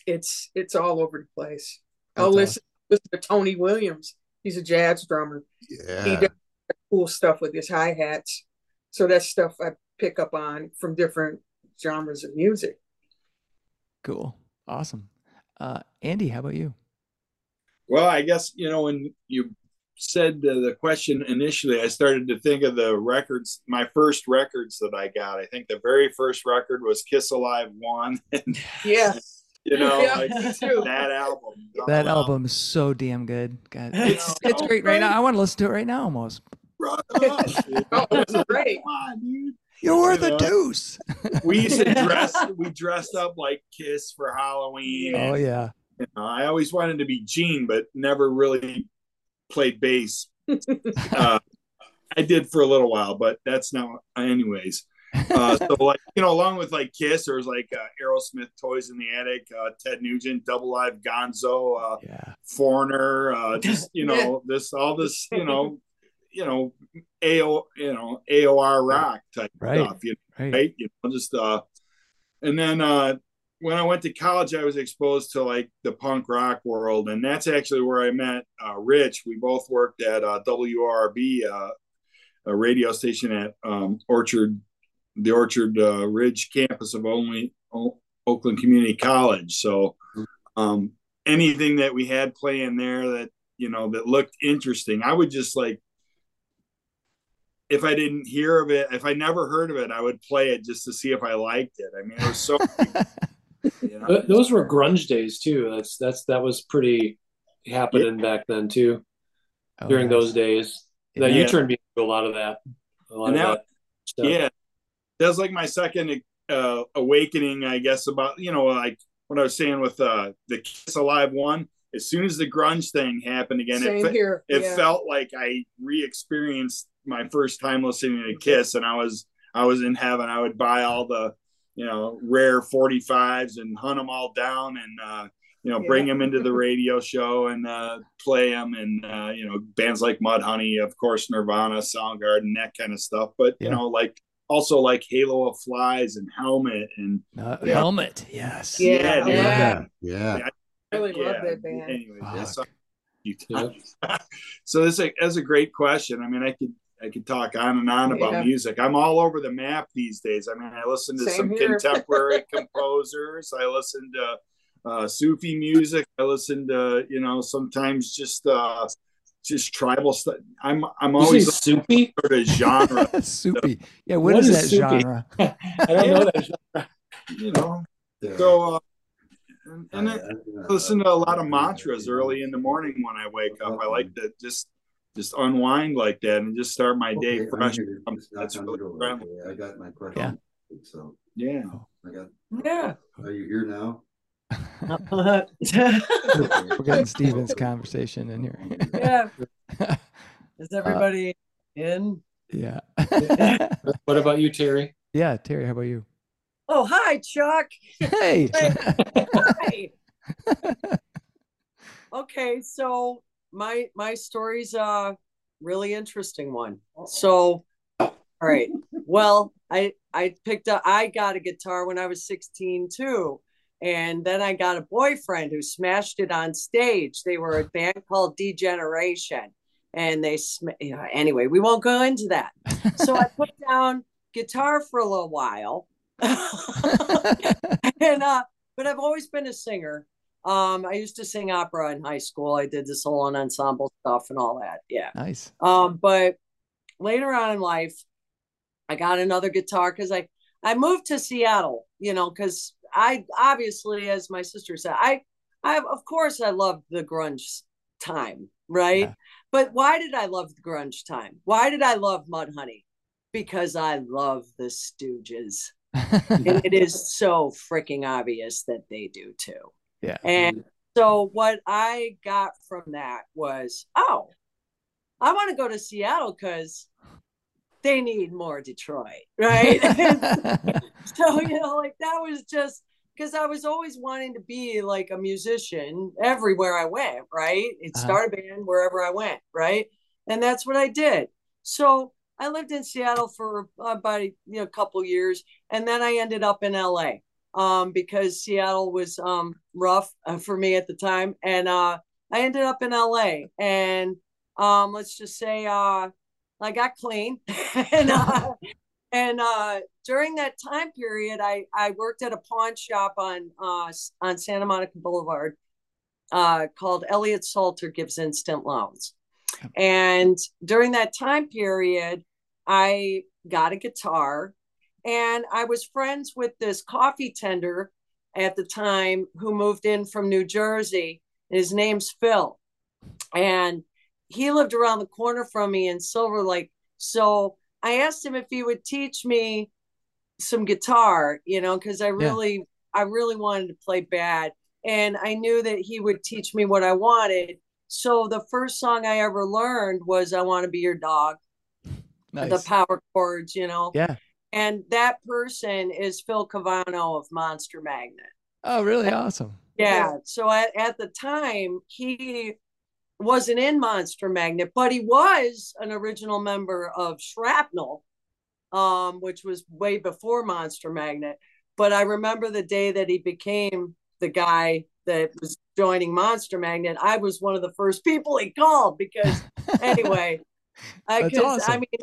it's it's all over the place. I'll listen listen to Tony Williams. He's a jazz drummer. Yeah. He does cool stuff with his hi hats. So that's stuff I pick up on from different genres of music. Cool. Awesome. Uh, Andy, how about you? Well, I guess you know when you said uh, the question initially, I started to think of the records. My first records that I got. I think the very first record was Kiss Alive One, [LAUGHS] and Yeah. you know, Yeah, like that album. That Um, album is so damn good. God, It's it's, it's great right now. I want to listen to it right now almost. brother, [LAUGHS] Oh, know, it's great. Come on, dude. You're worth You a know? deuce. [LAUGHS] We used to [LAUGHS] dress. We dressed up like Kiss for Halloween. oh and, yeah. you know, I always wanted to be Gene, but never really played bass. [LAUGHS] uh, I did for a little while, but that's not. Anyways, uh, so like you know, along with like Kiss, there was like uh, Aerosmith, Toys in the Attic, uh, Ted Nugent, Double Live, Gonzo, uh, Yeah. Foreigner, uh, just you know, this all this you know, you know, AO, you know, AOR rock type Right. stuff. You know, Right. right? You know, just uh, and then uh, when I went to college, I was exposed to like the punk rock world, and that's actually where I met uh, Rich. We both worked at uh, WRB, uh, a radio station at um, Orchard, the Orchard uh, Ridge campus of only o- Oakland Community College. So um, anything that we had playing there that you know that looked interesting, I would just like if I didn't hear of it, if I never heard of it, I would play it just to see if I liked it. I mean, it was so. [LAUGHS] you know? Those were grunge days too. That's that's that was pretty happening back then too. Oh, during nice. those days, Yeah. that you Yeah. turned me into a lot of that. A lot And of now- that stuff. yeah that was like my second uh awakening i guess about you know like what i was saying with uh the kiss alive one as soon as the grunge thing happened again it, fe- here. it yeah. felt like i re-experienced my first time listening to kiss and i was i was in heaven i would buy all the you know rare 45s and hunt them all down and uh you know bring them into the [LAUGHS] radio show and uh play them and uh you know bands like mudhoney of course nirvana soundgarden that kind of stuff but you know like also like halo of flies and helmet and Uh, Yeah. Helmet. Yes. Yeah, Yeah, dude. yeah. Yeah. Yeah. I really love that band. anyway that's Fuck. you [LAUGHS] so this is a, that's a great question i mean i could i could talk on and on about Yeah. music i'm all over the map these days i mean i listen to Same some here. contemporary [LAUGHS] composers i listen to uh sufi music i listen to you know sometimes just uh just tribal stuff i'm i'm You say always soupy? sort of genre [LAUGHS] Soupy. Yeah. what What is, is that soupy? genre? [LAUGHS] I don't know that. Genre. You know so uh and, and it, listen to a lot of mantras early in the morning when I wake up. I like to just just unwind like that and just start my day fresh. That's really friendly. I got my question. So Yeah. I got. Yeah. Are you here now? [LAUGHS] We're getting Steven's conversation in here. yeah. [LAUGHS] Is everybody in? yeah. What about you, Terry? yeah. Terry, how about you? Oh, hi, Chuck. Hey. Hi. [LAUGHS] okay, so my my story's a really interesting one. So, all right. Well, I I picked up I got a guitar when I was 16 too. And then I got a boyfriend who smashed it on stage. They were a band called Degeneration. And they, sm- anyway, we won't go into that. So I put [LAUGHS] down guitar for a little while. [LAUGHS] [LAUGHS] and uh but I've always been a singer. Um I used to sing opera in high school. I did the solo and ensemble stuff and all that. Yeah. nice. Um but later on in life I got another guitar cuz I I moved to Seattle, you know, cuz I obviously as my sister said, I I of course I loved the grunge time, right? Yeah. But why did I love the grunge time? Why did I love Mudhoney? Because I love the Stooges [LAUGHS] and it is so freaking obvious that they do too. Yeah. And so what I got from that was, oh, I want to go to Seattle because they need more Detroit, [LAUGHS] right? [LAUGHS] so you know, like that was just because I was always wanting to be like a musician everywhere I went, right? It Uh-huh. start a band wherever I went, right? And that's what I did. So I lived in Seattle for about you know a couple years, and then I ended up in LA um, because Seattle was um, rough uh, for me at the time, and uh, I ended up in LA. And um, let's just say uh, I got clean, [LAUGHS] and uh, and uh, during that time period, I I worked at a pawn shop on uh, on Santa Monica Boulevard uh, called Elliott Salter Gives Instant Loans. And during that time period, I got a guitar and I was friends with this coffee tender at the time who moved in from New Jersey. His name's Phil. And he lived around the corner from me in Silver Lake. So I asked him if he would teach me some guitar, you know, because I really, I really wanted to play bad. And I knew that he would teach me what I wanted. So the first song I ever learned was I Want to Be Your Dog, nice. the power chords, you know. yeah. And that person is Phil Caivano of Monster Magnet. Oh, really awesome. Yeah. So at, at the time, he wasn't in Monster Magnet, but he was an original member of Shrapnel, um, which was way before Monster Magnet. But I remember the day that he became the guy that was joining Monster Magnet. I was one of the first people he called because, [LAUGHS] anyway, That's because I mean,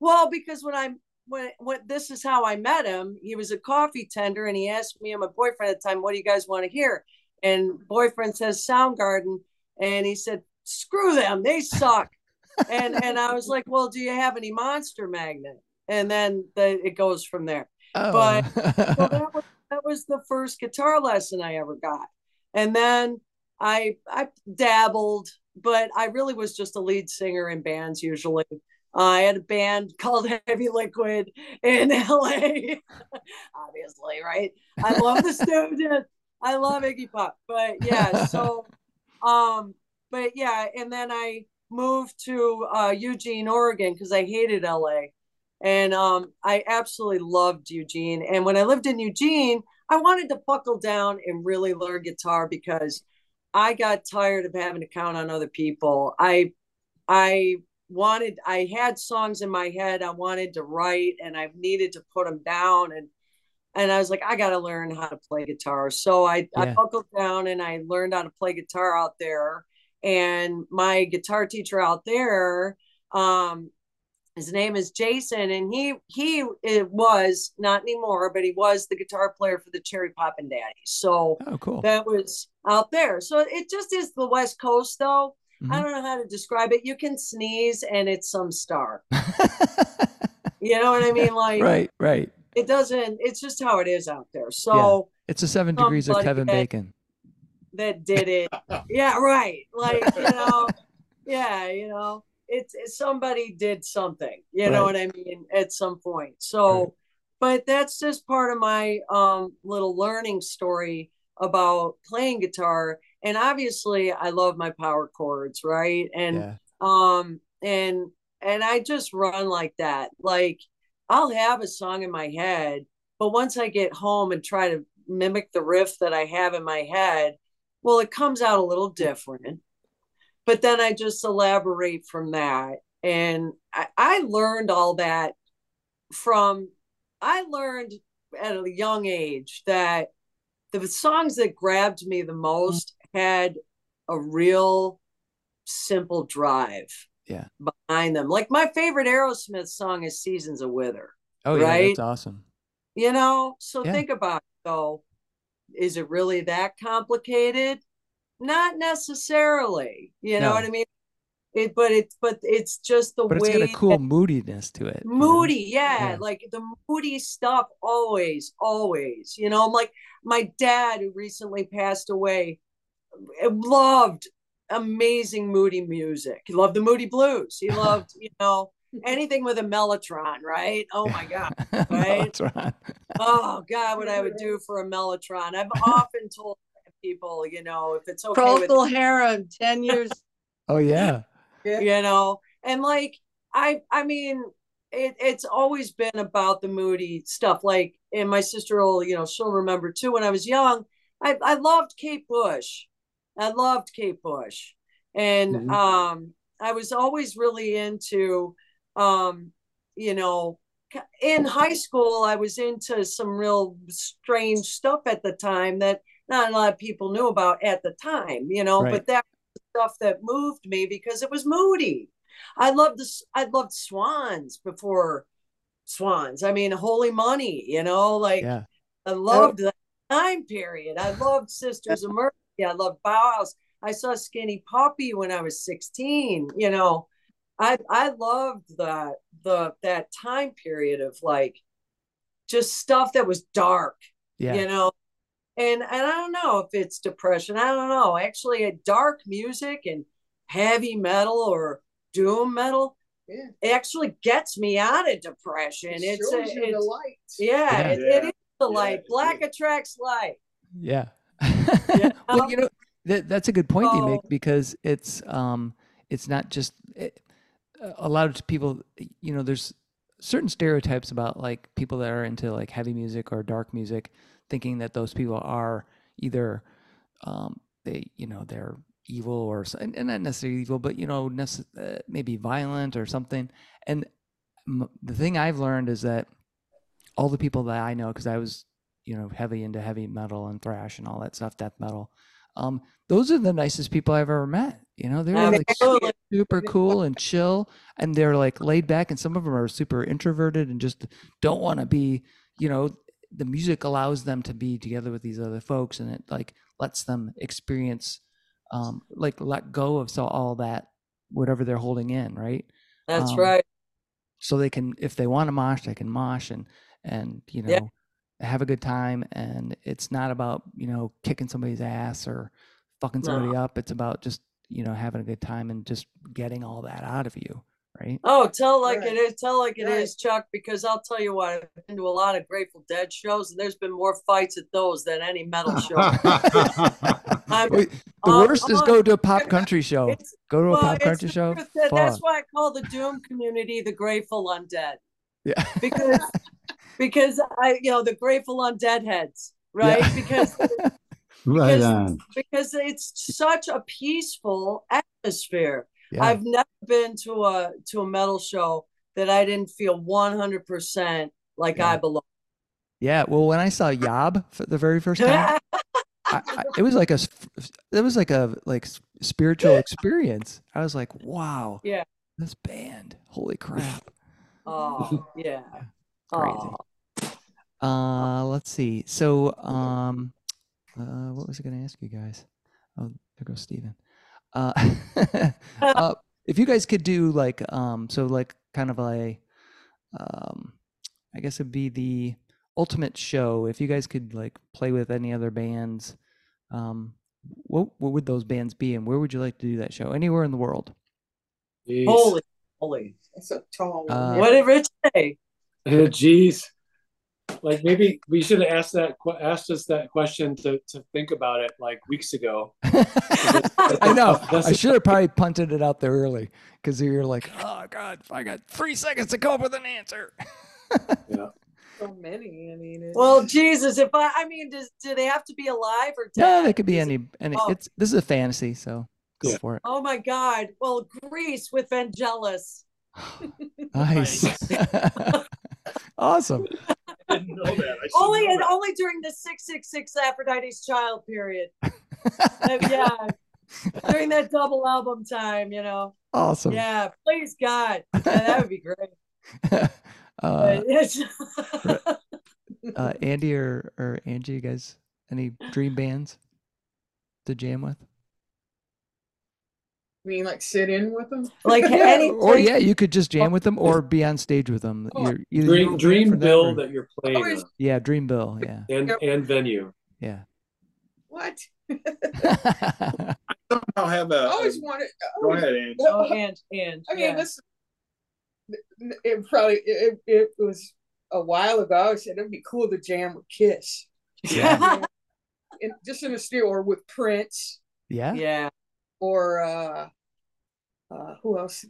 well, because when I'm when when this is how I met him, he was a coffee tender, and he asked me and my boyfriend at the time, "What do you guys want to hear?" And boyfriend says Soundgarden, and he said, "Screw them, they suck." and [LAUGHS] and I was like, well, do you have any Monster Magnet? And then the, it goes from there. Oh. But so [LAUGHS] that was that was the first guitar lesson I ever got. And then I I dabbled, but I really was just a lead singer in bands usually. I had a band called Heavy Liquid in [LAUGHS] LA. Obviously, right? I love the Stooges. I love Iggy Pop. But yeah, so [LAUGHS] um, but yeah, and then I moved to uh, Eugene, Oregon because I hated LA. And um, I absolutely loved Eugene. And when I lived in Eugene, I wanted to buckle down and really learn guitar because I got tired of having to count on other people. I I wanted I had songs in my head I wanted to write and I needed to put them down and and I was like I got to learn how to play guitar. So I I buckled down and I learned how to play guitar out there and my guitar teacher out there um his name is Jason and he he it was not anymore but he was the guitar player for the Cherry Poppin' Daddies. So oh, cool. that was out there. So it just is the West Coast, though. I Mhm. don't know how to describe it. You can sneeze and it's some star. [LAUGHS] You know what I mean? Like right, right. it doesn't. It's just how it is out there. So It's a seven degrees of Kevin that- Bacon. that did it. yeah, right. Like you know, [LAUGHS] yeah, you know, it's, it's somebody did something. You know what I mean? At some point. So, Right. but that's just part of my um little learning story about playing guitar. And obviously, I love my power chords, right? And Yeah. um and and i just run like that. Like i'll have a song in my head but once i get home and try to mimic the riff that i have in my head well it comes out a little different. But then i just elaborate from that. And i, I learned all that from i learned at a young age that the songs that grabbed me the most had a real simple drive Yeah. behind them. Like my favorite Aerosmith song is Seasons of Wither. Oh, yeah. Right? That's awesome. You know, so Yeah. think about it though. Is it really that complicated? Not necessarily. You know what I mean? It but it's but it's just the But it's way got a cool moodiness to it. you know? moody yeah, Yeah. like the moody stuff always always you know i'm like my dad who recently passed away loved amazing moody music he loved the moody blues he loved you [LAUGHS] know anything with a mellotron right oh my god [LAUGHS] right? Mellotron. oh god what i would do [LAUGHS] for a mellotron i've often told people you know if it's okay with Procol Harum, 10 years. Oh, yeah. you know and like i i mean it, it's always been about the moody stuff like and my sister will you know she'll remember too when i was young i i loved kate bush i loved kate bush and Mhm. um i was always really into um you know in high school i was into some real strange stuff at the time that not a lot of people knew about at the time you know Right. but that stuff that moved me because it was moody. I loved this. I loved Swans before Swans. I mean, Holy Money. You know, like Yeah. I loved that time period. I loved Sisters of Mercy. I loved Bauhaus. I saw Skinny Puppy when I was sixteen. You know, I I loved that the that time period of like just stuff that was dark Yeah. you know and and i don't know if it's depression i don't know actually a dark music and heavy metal or doom metal Yeah. actually gets me out of depression It it's shows a, you the light. yeah, Yeah. It, it Yeah. is the Yeah, light black attracts light Yeah. [LAUGHS] Yeah. well, you know, that, that's a good point you make because it's um it's not just it, a lot of people you know there's certain stereotypes about like people that are into like heavy music or dark music thinking that those people are either um they you know they're evil or and, and not necessarily evil but you know nece- uh, maybe violent or something and m- the thing I've learned is that all the people that I know because I was you know heavy into heavy metal and thrash and all that stuff death metal um those are the nicest people I've ever met you know they're like super cool and chill and they're like laid back and some of them are super introverted and just don't want to be you know the music allows them to be together with these other folks and it like lets them experience um like let go of so all that whatever they're holding in, right? That's Um, right. So they can, if they want to mosh, they can mosh and and you know Yeah. Have a good time. And it's not about you know kicking somebody's ass or fucking somebody No. up. It's about just you know having a good time and just getting all that out of you, right? Oh, tell like Right. it is. Tell like it is, Right. Chuck. Because I'll tell you what, I've been to a lot of Grateful Dead shows, and there's been more fights at those than any metal [LAUGHS] show. Wait, the Um, worst is I'm- go to a pop [LAUGHS] country show. it's, Go to a well, pop it's country show. That- That's why I call the Doom community the Grateful Undead Yeah. because [LAUGHS] because I you know the Grateful Undead heads, right? Yeah. Because [LAUGHS] right because- on. because it's such a peaceful atmosphere. yeah. I've never been to a to a metal show that I didn't feel 100% like Yeah. I belong. Yeah, well, when I saw Yob for the very first time, [LAUGHS] I, I, it was like a, it was like a like spiritual experience. I was like, wow, Yeah. this band, holy crap. oh, yeah. Crazy. Oh, Uh, let's see. So, um, uh, what was I going to ask you guys? Oh, there goes Steven. Uh, [LAUGHS] [LAUGHS] uh, if you guys could do like, um, so like kind of a, um, I guess it'd be the ultimate show. If you guys could like play with any other bands, um, what what would those bands be, and where would you like to do that show? Anywhere in the world. Jeez. holy, holy. That's a tall one. Uh, What did Rich say? [LAUGHS] Jeez. Like maybe we should have asked that asked us that question to, to think about it like weeks ago. [LAUGHS] I know. I should have probably punted it out there early because you're like, oh god, I got three seconds to come up with an answer. [LAUGHS] Yeah. So many. I mean, it's, Well, Jesus, if I, I mean, does do they have to be alive or dead? No, they could be Is any any. oh. It's this is a fantasy, so go Yeah. for it. Oh my God! Well, Greece with Vangelis. [SIGHS] Nice, awesome. I didn't know that. I Only know and that. only during the six six six Aphrodite's child period. Uh, [LAUGHS] yeah, during that double album time, you know. Awesome. Yeah, please God, yeah, that would be great. [LAUGHS] uh, it's- [LAUGHS] uh, Andy or or Angie, you guys, any dream bands to jam with? I mean, like sit in with them. [LAUGHS] like Yeah, any or yeah, you could just jam with them or be on stage with them. Oh, You're Dream you're dream for them bill or- that you're playing Always- yeah, dream bill. Yeah, and and venue. yeah. What? [LAUGHS] [LAUGHS] I somehow have a. I always wanted. Go ahead, Andy. Oh, and and I mean, yeah. this. It probably it, it was a while ago. I said it'd be cool to jam with Kiss, Yeah. and just in a studio, or with Prince, yeah. yeah. or uh, uh, who else?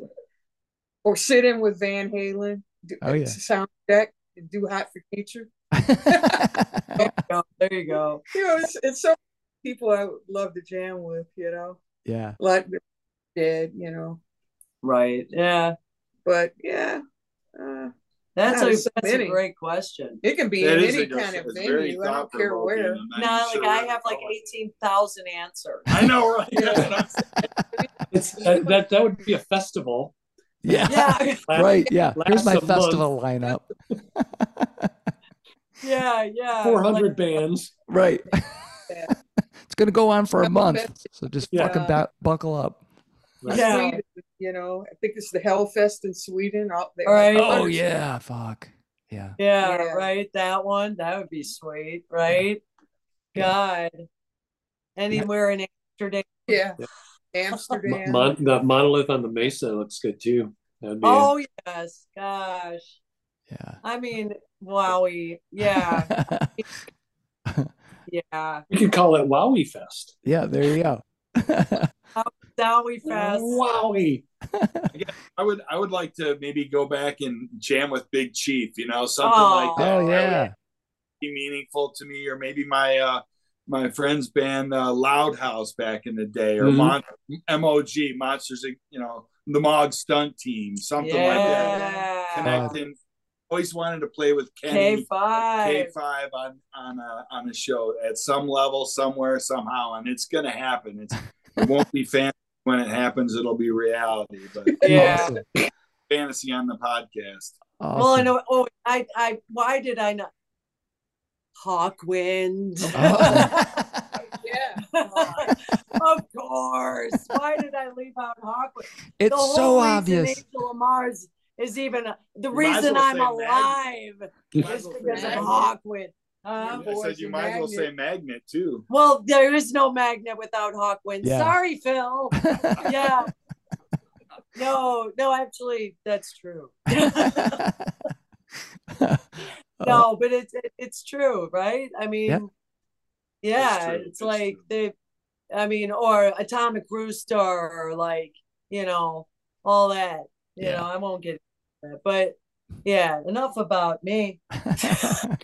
Or sit in with Van Halen. Do, Oh, yeah. sound check. Do hot for teacher. [LAUGHS] [LAUGHS] Oh, there you go. You know, it's, it's so people I would love to jam with. You know, yeah. like dead. You know, Right. Yeah. but yeah. Uh, That's Yeah, a so that's a great question. it can be That in any a kind of it's venue. I don't care where. and I'm Nah, like sure I have like go with eighteen thousand answers. I know, right? That's what I'm saying. It's that, that that would be a festival. Yeah. Yeah. [LAUGHS] [LAUGHS] Right. Yeah. Here's my Last month. festival lineup. [LAUGHS] Yeah. Yeah. Four hundred Like, bands. Right. Yeah. it's gonna go on for a month, so just Yeah. fucking ba- buckle up. Right. Yeah. Sweden, you know, I think it's the Hellfest in Sweden. All, All right. Oh, oh hundreds- yeah. Fuck. Yeah. yeah, Yeah. Right. That one. That would be sweet. Right. God. Anywhere in Amsterdam. yeah. Mo- Amsterdam. Mon- that monolith on the mesa looks good too. That'd be Oh yes. Gosh. Yeah. I mean, wowie. Yeah. [LAUGHS] Yeah. You could call it Wowie Fest. yeah. There you go. [LAUGHS] Dowie Fest. Wowie. I would, I would like to maybe go back and jam with Big Chief. You know, something Oh. like that. oh That would yeah. be meaningful to me, or maybe my uh my friend's band uh, Loud House back in the day, or Mhm. Mon- MOG Monsters, you know, the Mog Stunt Team, something like that. Yeah. Connecting. Always wanted to play with K five K five on on a on a show at some level, somewhere, somehow, and it's gonna happen. It's it won't be fantasy when it happens; it'll be reality. But [LAUGHS] Yeah. Awesome. fantasy on the podcast. Awesome. Well, I know. Oh, I, I. Why did I not? Hawkwind. Oh. [LAUGHS] [LAUGHS] yeah. of course. Why did I leave out Hawkwind? It's the whole so obvious. Angel of Mars is even the might reason well I'm alive You is well because of. Hawkwind. Huh? Ah, I said you and might as well say magnet. magnet too. Well, there is no magnet without Hawkwind. Yeah. Sorry, Phil. [LAUGHS] yeah. No, no, actually, that's true. [LAUGHS] No, but it's it, it's true, right? I mean, Yeah. yeah, it's it's like true. they, I mean, or Atomic Rooster, or like you know all that. You Yeah. know, I won't get into that, but yeah, enough about me. [LAUGHS]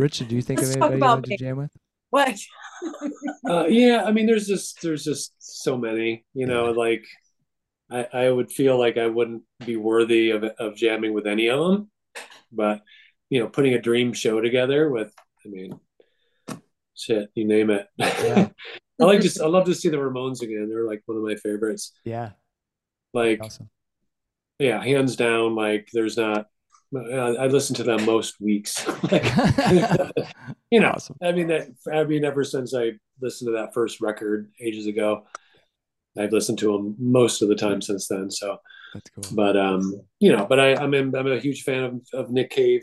Richard, do you think Let's of anybody you about want to jam with? What? Uh, yeah, I mean, there's just there's just so many, you know, like I, I would feel like I wouldn't be worthy of of jamming with any of them, but you know, putting a dream show together with, I mean, shit, you name it. Yeah. [LAUGHS] I like just I love to see the Ramones again. They're like one of my favorites. Yeah, Like, awesome. yeah, hands down. Like, there's not. I I listen to them most weeks. [LAUGHS] like, [LAUGHS] you know, Awesome. I mean that. I mean, ever since I listened to that first record ages ago, I've listened to them most of the time since then. So, That's cool. but um, you know, but I, I'm in, I'm a huge fan of, of Nick Cave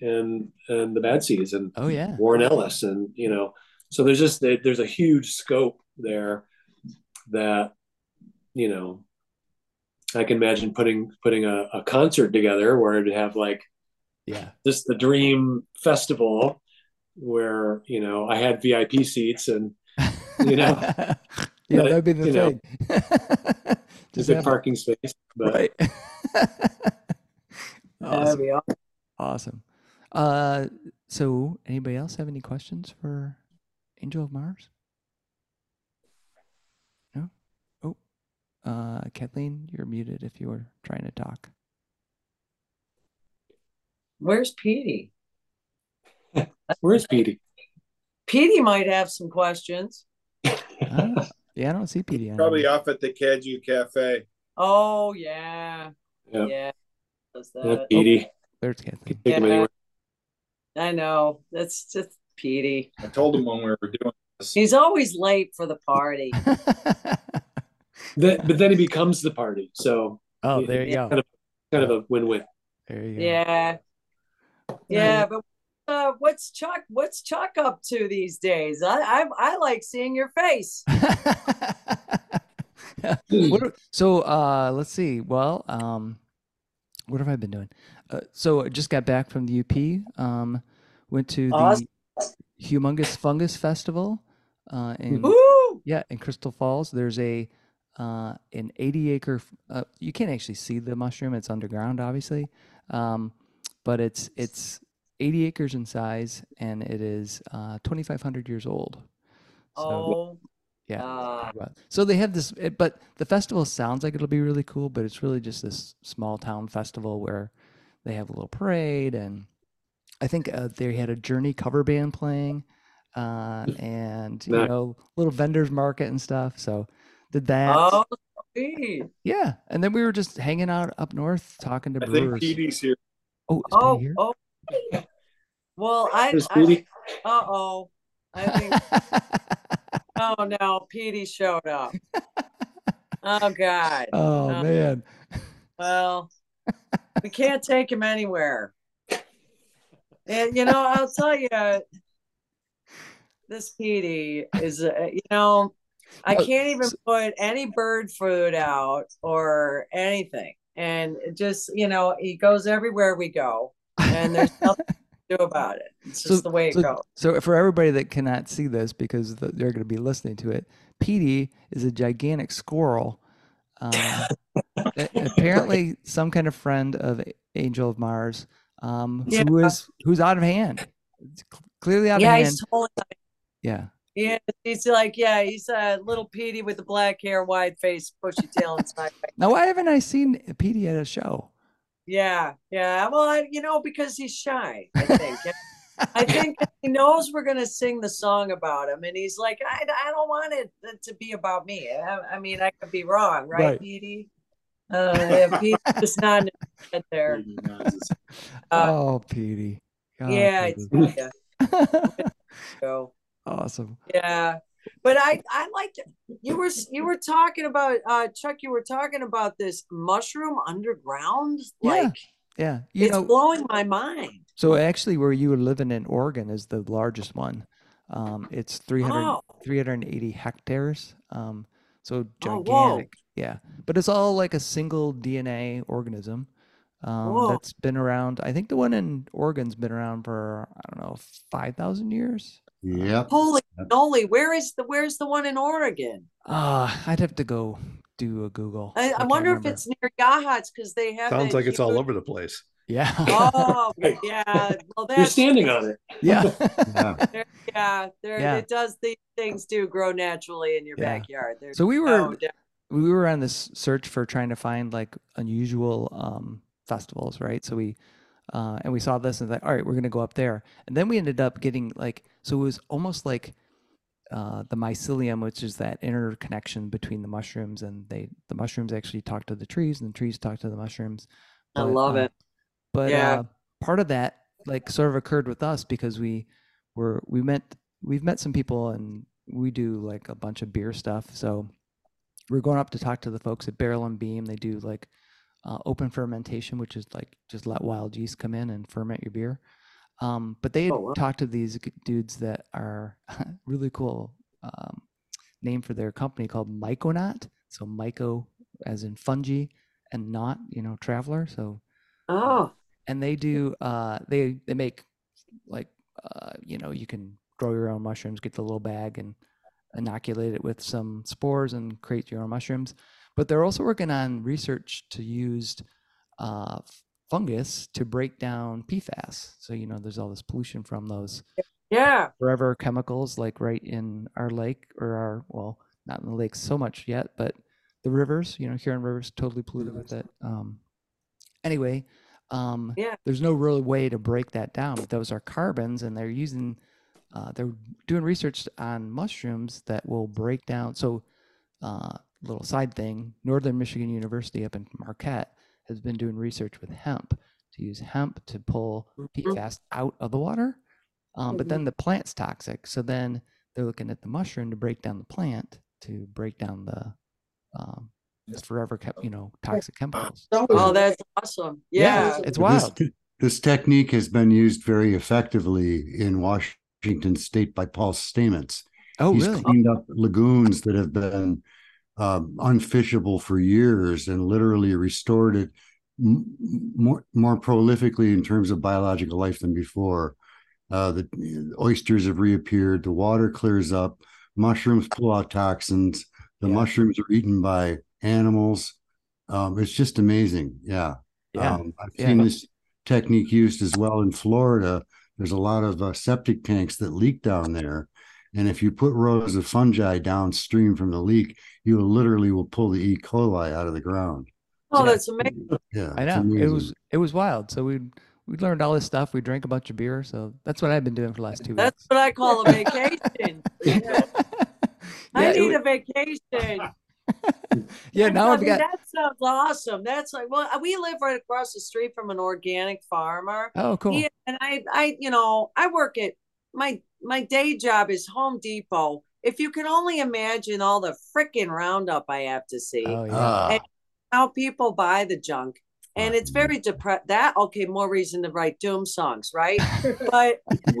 and and the Bad Seeds and Oh yeah. Warren Ellis, and you know, so there's just there's a huge scope there that you know I can imagine putting putting a, a concert together where it'd have like Yeah. just the dream festival where you know I had VIP seats and you know [LAUGHS] yeah, but, that'd be the you know, thing. [LAUGHS] just Just a have- parking space. But right. [LAUGHS] That'd awesome. be awesome. Awesome. Uh, so anybody else have any questions for Angel of Mars? No. Oh, uh, Kathleen, you're muted if you were trying to talk. Where's Petey? [LAUGHS] where's Petey? Petey might have some questions. Ah, yeah, I don't see Petey on. Probably here. off at the Caju Cafe. Oh yeah, Yeah, yeah. Does yeah, that. Petey. There's Kathleen. Take him Yeah. anywhere. I know. That's just Petey. I told him when we were doing this. He's always late for the party. [LAUGHS] Then, but then he [LAUGHS] becomes the party. So oh, there you Yeah. go. kind of kind of a win-win. There you go. Yeah. Yeah, but uh, what's Chuck? What's Chuck up to these days? I I, I like seeing your face. [LAUGHS] what are- so uh let's see well um what have i been doing uh, so I just got back from the up um went to the Awesome. humongous fungus festival uh in Woo! yeah in crystal falls there's a uh an 80 acre. Uh, you can't actually see the mushroom it's underground obviously um but it's it's 80 acres in size and it is uh 2500 years old so Oh, yeah uh. So they have this, it, but the festival sounds like it'll be really cool, but it's really just this small town festival where they have a little parade, and I think uh, they had a Journey cover band playing, uh, and you know, little vendors market and stuff. So did that, oh, sweet. yeah, and then we were just hanging out up north talking to I think brewers. Petey's here. Oh, is Oh, here? oh. Well, I. There's I uh oh. I think. [LAUGHS] oh no, Petey showed up. Oh God. [LAUGHS] oh Uh, man, Well, we [LAUGHS] can't take him anywhere. And you know, I'll tell you, this Petey is, uh, you know, I can't even put any bird food out or anything. And it just, you know, he goes everywhere we go, and there's [LAUGHS] nothing to do about it. It's just the way it so, goes. so for everybody that cannot see this because they're going to be listening to it, Petey is a gigantic squirrel. Um, [LAUGHS] apparently, some kind of friend of Angel of Mars, um, Yeah. is who's out of hand. It's clearly out Yeah, of hand. he's totally. Yeah. Yeah, he's like, yeah, he's a little Petey with the black hair, wide face, bushy tail, and side. [LAUGHS] Now, why haven't I seen Petey at a show? Yeah, yeah. Well, I, you know, because he's shy, I [LAUGHS] think. I think he knows we're going to sing the song about him. And he's like, I, I don't want it to be about me. I, I mean, I could be wrong, right, Right. Petey? Uh, yeah, Pete's just not in his head there. [LAUGHS] Petey nods his Uh, oh, Petey. Oh, yeah, I Petey. tell ya. So, awesome. yeah. but I I liked it. You were you were talking about uh Chuck. You were talking about this mushroom underground. Yeah, Like Yeah, you it's know, blowing my mind. so actually, where you were living in Oregon is the largest one. Um, it's 300, Oh. 380 hectares. Um, so gigantic. Oh, gigantic. Yeah, but it's all like a single DNA organism. Um, that's been around. I think the one in Oregon's been around for I don't know five thousand years. Yep. Holy Yep. moly! Where is the where's the one in Oregon? Ah, I'd have to go do a Google. I, I can't wonder if it's near Yachats because they have. Sounds that like it's all over the place. Yeah. Oh [LAUGHS] yeah, well You're standing on it. [LAUGHS] yeah. Yeah. there, yeah, there Yeah. it does. These things do grow naturally in your Yeah. backyard. There's So we were no we were on this search for trying to find like unusual um, festivals, right? So we uh, and we saw this and like, all right, we're gonna go up there, and then we ended up getting like so it was almost like uh, the mycelium, which is that interconnection between the mushrooms, and they the mushrooms actually talk to the trees, and the trees talk to the mushrooms. I But, love uh, it. But Yeah. uh, part of that like sort of occurred with us because we were we met we've met some people and we do like a bunch of beer stuff. So we're going up to talk to the folks at Barrel and Beam. They do like uh, open fermentation, which is like just let wild yeast come in and ferment your beer. Um, but they had Oh, wow. talked to these dudes that are [LAUGHS] really cool um, name for their company called Myconaut. So myco as in fungi and not, you know, traveler. So Oh, and they do uh they they make like uh you know you can grow your own mushrooms get the little bag and inoculate it with some spores and create your own mushrooms but they're also working on research to use uh fungus to break down pfas so you know there's all this pollution from those yeah. forever chemicals like right in our lake or our well not in the lakes so much yet but the rivers you know huron rivers totally polluted with it um anyway um Yeah. there's no real way to break that down but those are carbons and they're using uh, they're doing research on mushrooms that will break down so uh little side thing northern michigan university up in marquette has been doing research with hemp to use hemp to pull pfas out of the water um, but then the plant's toxic. So then they're looking at the mushroom to break down the plant to break down the um, the forever kept you know toxic chemicals. Oh, that's awesome. Yeah. it's This, wild. t- this technique has been used very effectively in Washington State by Paul Stamets. Oh, He's really? cleaned up lagoons that have been um, unfishable for years and literally restored it m- more more prolifically in terms of biological life than before. Uh, the oysters have reappeared. The water clears up. Mushrooms pull out toxins. The Yeah. mushrooms are eaten by animals. Um, it's just amazing. Yeah. Yeah. Um, I've Yeah. seen this technique used as well in Florida. There's a lot of uh, septic tanks that leak down there. And if you put rows of fungi downstream from the leak, you literally will pull the E. coli out of the ground. Oh, Yeah. that's amazing. Yeah. I it's know it was it was wild. So we we learned all this stuff. We drank a bunch of beer. So that's what I've been doing for the last two That's weeks. That's what I call a vacation. [LAUGHS] Yeah. I Yeah, need wa- a vacation. [LAUGHS] yeah. Now I I've got. that sounds awesome. That's like well, we live right across the street from an organic farmer. Oh, cool. Yeah, and I, I, you know, I work at my my day job is Home Depot. If you can only imagine all the freaking Roundup I have to see, Oh, yeah. Ah, how people buy the junk, and it's very depressed. That okay, more reason to write doom songs, right? but [LAUGHS] [LAUGHS]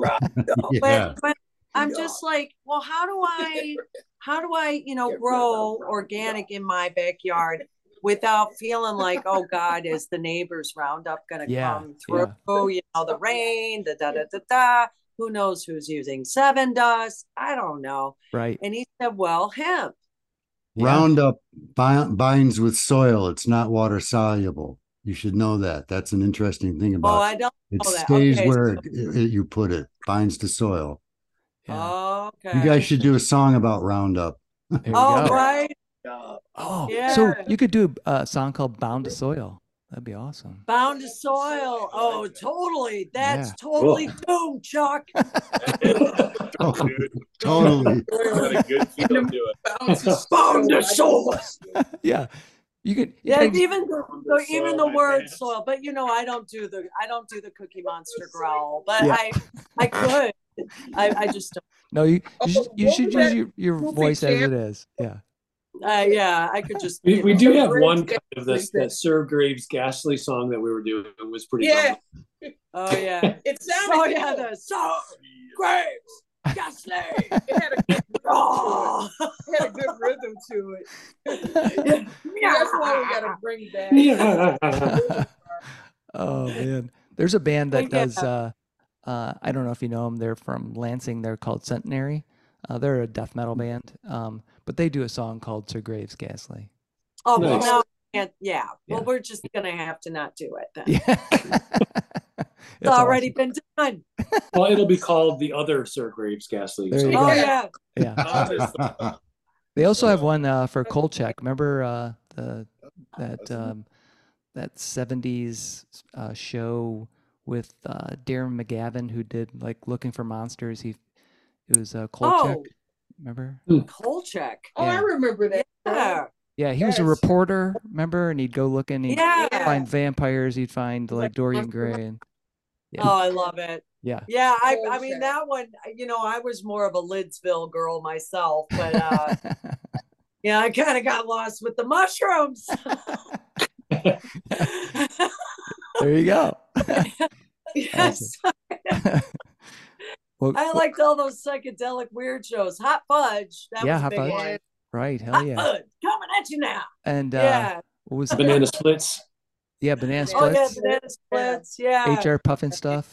yeah. but, but I'm just like, well, how do I, how do I, you know, grow organic in my backyard without feeling like, oh God, is the neighbor's roundup going to Yeah, come through? You know, the rain, the da da da da. Who knows who's using Sevin dust? I don't know. right. And he said, well, hemp. Yeah. Roundup binds with soil. It's not water soluble. You should know that. That's an interesting thing about. Oh, about I don't it. It know that. stays Okay, where so- it, it- you put it. Binds to soil. Yeah. Okay. You guys should do a song about Roundup. There oh, go. right. Oh, so you could do a song called "Bound to Soil." That'd be awesome. Bound to soil. Oh, totally. That's Yeah. totally doom, Chuck. [LAUGHS] Oh, Dude, totally. what a good feel to it. Bound to soil. yeah, You could. Yeah, you could- even the, the even the my word pants. soil, but you know, I don't do the I don't do the Cookie Monster growl, but Yeah. I I could. I, I just don't. no, you Oh, you should, you should use your, your voice as it is. Yeah. Uh, yeah, I could just. We, we do have one Ghastly kind of this that Sir Graves Ghastly song that we were doing was pretty Yeah, fun. Oh yeah. [LAUGHS] it sounded. oh yeah, the so Graves Ghastly. It had a good, Oh. it had a good rhythm to it. [LAUGHS] That's why we got to bring back. Yeah. [LAUGHS] Oh man, there's a band that Yeah. does. Uh, uh, I don't know if you know them. They're from Lansing. They're called Centenary. Uh, they're a death metal band. Um, but they do a song called Sir Graves Ghastly. Oh well, Nice. now, and yeah. Well, we're just gonna have to not do it then. Yeah. [LAUGHS] It's already been done. [LAUGHS] well, it'll be called the other Sir Graves Ghastly. There you. Oh go. yeah. Yeah. [LAUGHS] They also have one uh, for Kolchak. Remember uh, the that um, that seventies uh, show with uh, Darren McGavin who did like Looking for Monsters. He it was uh, Kolchak. Oh. Remember? Kolchak. Oh, I remember that. Yeah. Yeah, he was a reporter. Remember, and he'd go looking. He'd Yeah. find vampires. He'd find like Like Dorian Gray. And, Yeah. Oh, I love it. yeah. Yeah, I, I mean that one. You know, I was more of a Lidsville girl myself, but uh, [LAUGHS] yeah, I kind of got lost with the mushrooms. [LAUGHS] there you go. [LAUGHS] yes, Well, I liked all those psychedelic weird shows. Hot Fudge. That Yeah, was Hot big Fudge. one. right. Hell Hot yeah. Fudge coming at you now. And uh, yeah. what was Banana splits. yeah, banana Splits. Oh yeah, banana splits. Yeah. HR Pufnstuf.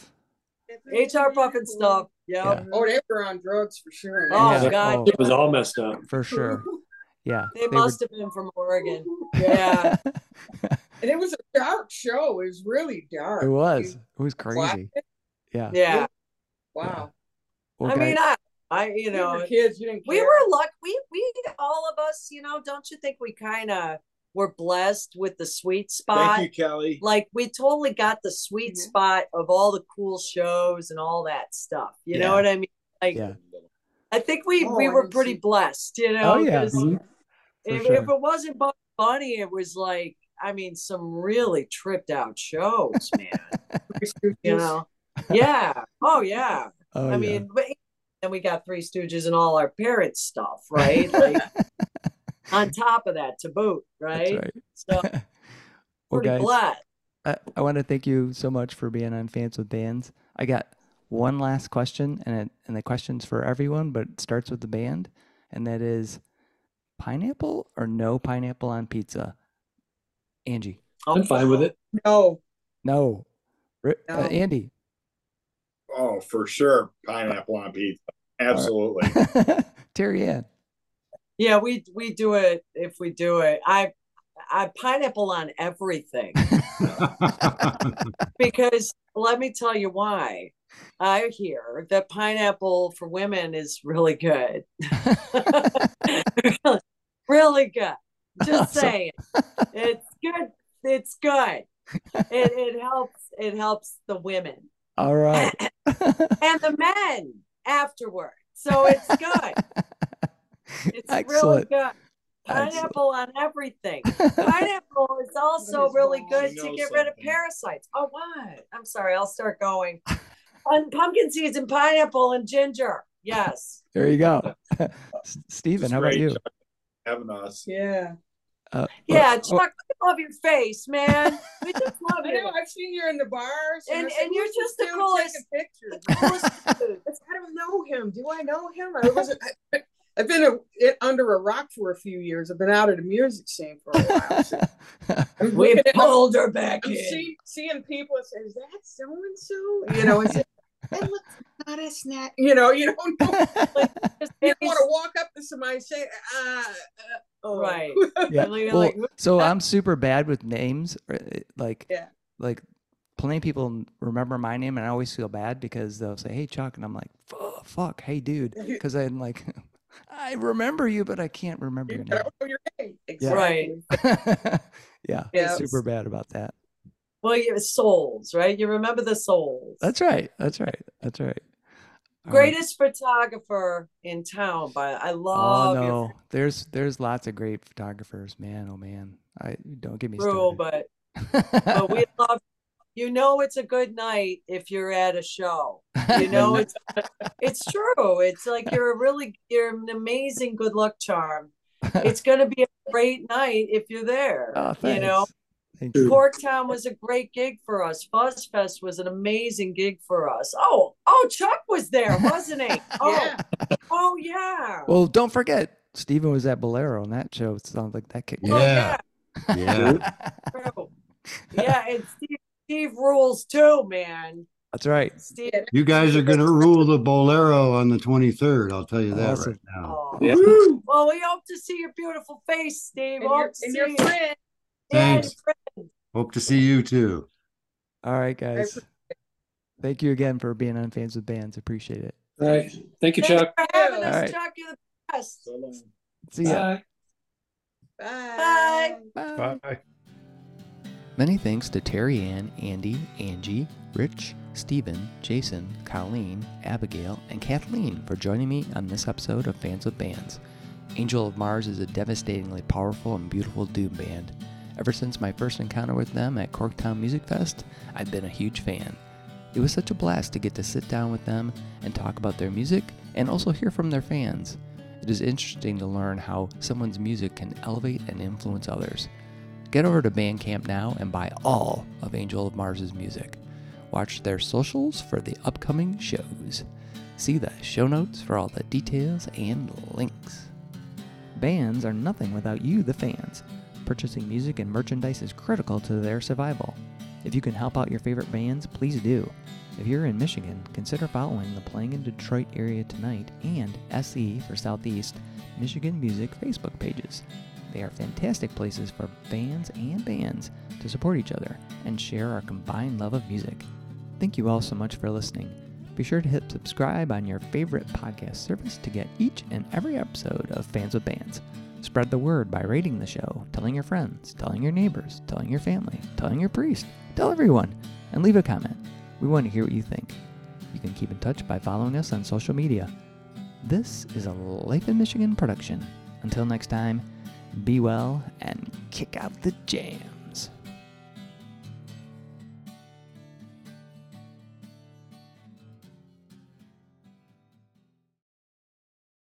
HR Pufnstuf. Yeah. Yeah. Oh, they were on drugs for sure. Oh, Yeah. God. It was all messed up. for sure. Yeah. They were- must have been from Oregon. Yeah. [LAUGHS] And it was a dark show. It was really dark. it was. It was Black- crazy. Yeah. Yeah. Wow. Well, I mean, I, I, you You know, were kids. You didn't. we were lucky. We, we, all of us, you know, don't you think we kind of were blessed with the sweet spot? Thank you, Kelly. Like we totally got the sweet spot of all the cool shows and all that stuff. You Yeah. know what I mean? Like, Yeah. I think we Oh, we were pretty see- blessed. You know, Oh, yeah. 'cause Mhm. If, sure. if it wasn't Bugs Bunny, it was like, I mean, some really tripped out shows, man. [LAUGHS] you know? Yeah. Oh yeah. Oh, I yeah. mean, but then we got Three Stooges and all our parents' stuff, right? [LAUGHS] Like on top of that to boot, That's right? right. So [LAUGHS] Well, pretty guys, blessed. I, I want to thank you so much for being on Fans with Bands. I got one last question, and it, and the question's for everyone, but it starts with the band, and that is pineapple or no pineapple on pizza? Angie, I'm fine with it. No. no. No. Uh, Andy, Oh, for sure. Pineapple on pizza. Absolutely. [LAUGHS] Terry Ann. Yeah, we we do it if we do it. I I pineapple on everything [LAUGHS] because let me tell you why. I hear that pineapple for women is really good. [LAUGHS] really good. Just Awesome. saying. It's good. It's good. It it helps it helps the women All right. [LAUGHS] and the men afterward. So it's good. [LAUGHS] It's really Excellent. good. Excellent. Pineapple on everything. [LAUGHS] Pineapple is also is really wrong? good to know get rid of parasites. Oh, what? I'm sorry. I'll start going. On pumpkin seeds and pineapple and ginger. Yes. There you go. S- Steven, It's how about you? Chuck, Having us. Yeah. Uh, Yeah, well- Chuck, we love your face, man. [LAUGHS] We just love I know. you. I've seen you in the bars, And- I said, and you're "Who's just this the dude coolest- taking pictures. The coolest dude. I don't know him. Do I know him? I wasn't. I, I've been a, it, under a rock for a few years. I've been out of the music scene for a while. So [LAUGHS] We looking at- pulled her back I'm in. see, seeing people and say, "Is that so and so?" You know, and say, [LAUGHS] "That looks [LAUGHS] not a snack." You know, you don't know. [LAUGHS] Just You maybe- want to walk up to somebody and say, uh, uh, oh. Right. [LAUGHS] yeah. And Well, like, so I'm super bad with names. uh, Like, Yeah. like plenty of people remember my name, and I always feel bad because they'll say, "Hey, Chuck," and I'm like, "Fu- "Fuck, hey, dude," because I'm like, I remember you, but I can't remember your name. don't know your name. Right. Exactly. yeah, Yeah. super bad about that. Well, you souls, right? You remember the souls. That's right. That's right. That's right. All right. greatest photographer in town. But I Oh love Oh no, there's there's lots of great photographers, man. Oh man, I don't get me True, started. but [LAUGHS] but we love. You know, it's a good night if you're at a show. You [LAUGHS] know, it's it's true. It's like you're a really you're an amazing good luck charm. [LAUGHS] It's gonna be a great night if you're there. oh, you know. Thank you. Corktown was a great gig for us. Fuzz Fest was an amazing gig for us. Oh, oh, Chuck was there, wasn't he? [LAUGHS] Oh, Yeah. oh yeah. Well, don't forget, Steven was at Bolero on that show. It sounds like that kicked. Oh, Yeah. Yeah. yeah, and Steve, Steve rules too, man. That's right. Steve. You guys are going to rule the Bolero on the 23rd. I'll tell you that Awesome. right now. Oh. Yeah. Well, we hope to see your beautiful face, Steve. And your, to and your friend. Yeah, Thanks. your. Hope to see you too. All right, guys. Thank you again for being on Fans with Bands. Appreciate it. All right. Thank you, Chuck. Thanks Chuck. for having us, All right. Chuck. You're the best. So long. See ya. Bye. Bye. Bye. Bye. Many thanks to Terry Ann, Andy, Angie, Rich, Stephen, Jason, Colleen, Abigail, and Kathleen for joining me on this episode of Fans with Bands. Angel of Mars is a devastatingly powerful and beautiful doom band. Ever since my first encounter with them at Corktown Music Fest, I've been a huge fan. It was such a blast to get to sit down with them and talk about their music and also hear from their fans. It is interesting to learn how someone's music can elevate and influence others. Get over to Bandcamp now and buy all of Angel of Mars's music. Watch their socials for the upcoming shows. See the show notes for all the details and links. Bands are nothing without you, the fans. Purchasing music and merchandise is critical to their survival. If you can help out your favorite bands, please do. If you're in Michigan, consider following the Playing in Detroit area tonight and SE for Southeast Michigan Music Facebook pages. They are fantastic places for fans and bands to support each other and share our combined love of music. Thank you all so much for listening. Be sure to hit subscribe on your favorite podcast service to get each and every episode of Fans with Bands. Spread the word by rating the show, telling your friends, telling your neighbors, telling your family, telling your priest, tell everyone, and leave a comment. We want to hear what you think. You can keep in touch by following us on social media. This is a Life in Michigan production. Until next time, be well and kick out the jam.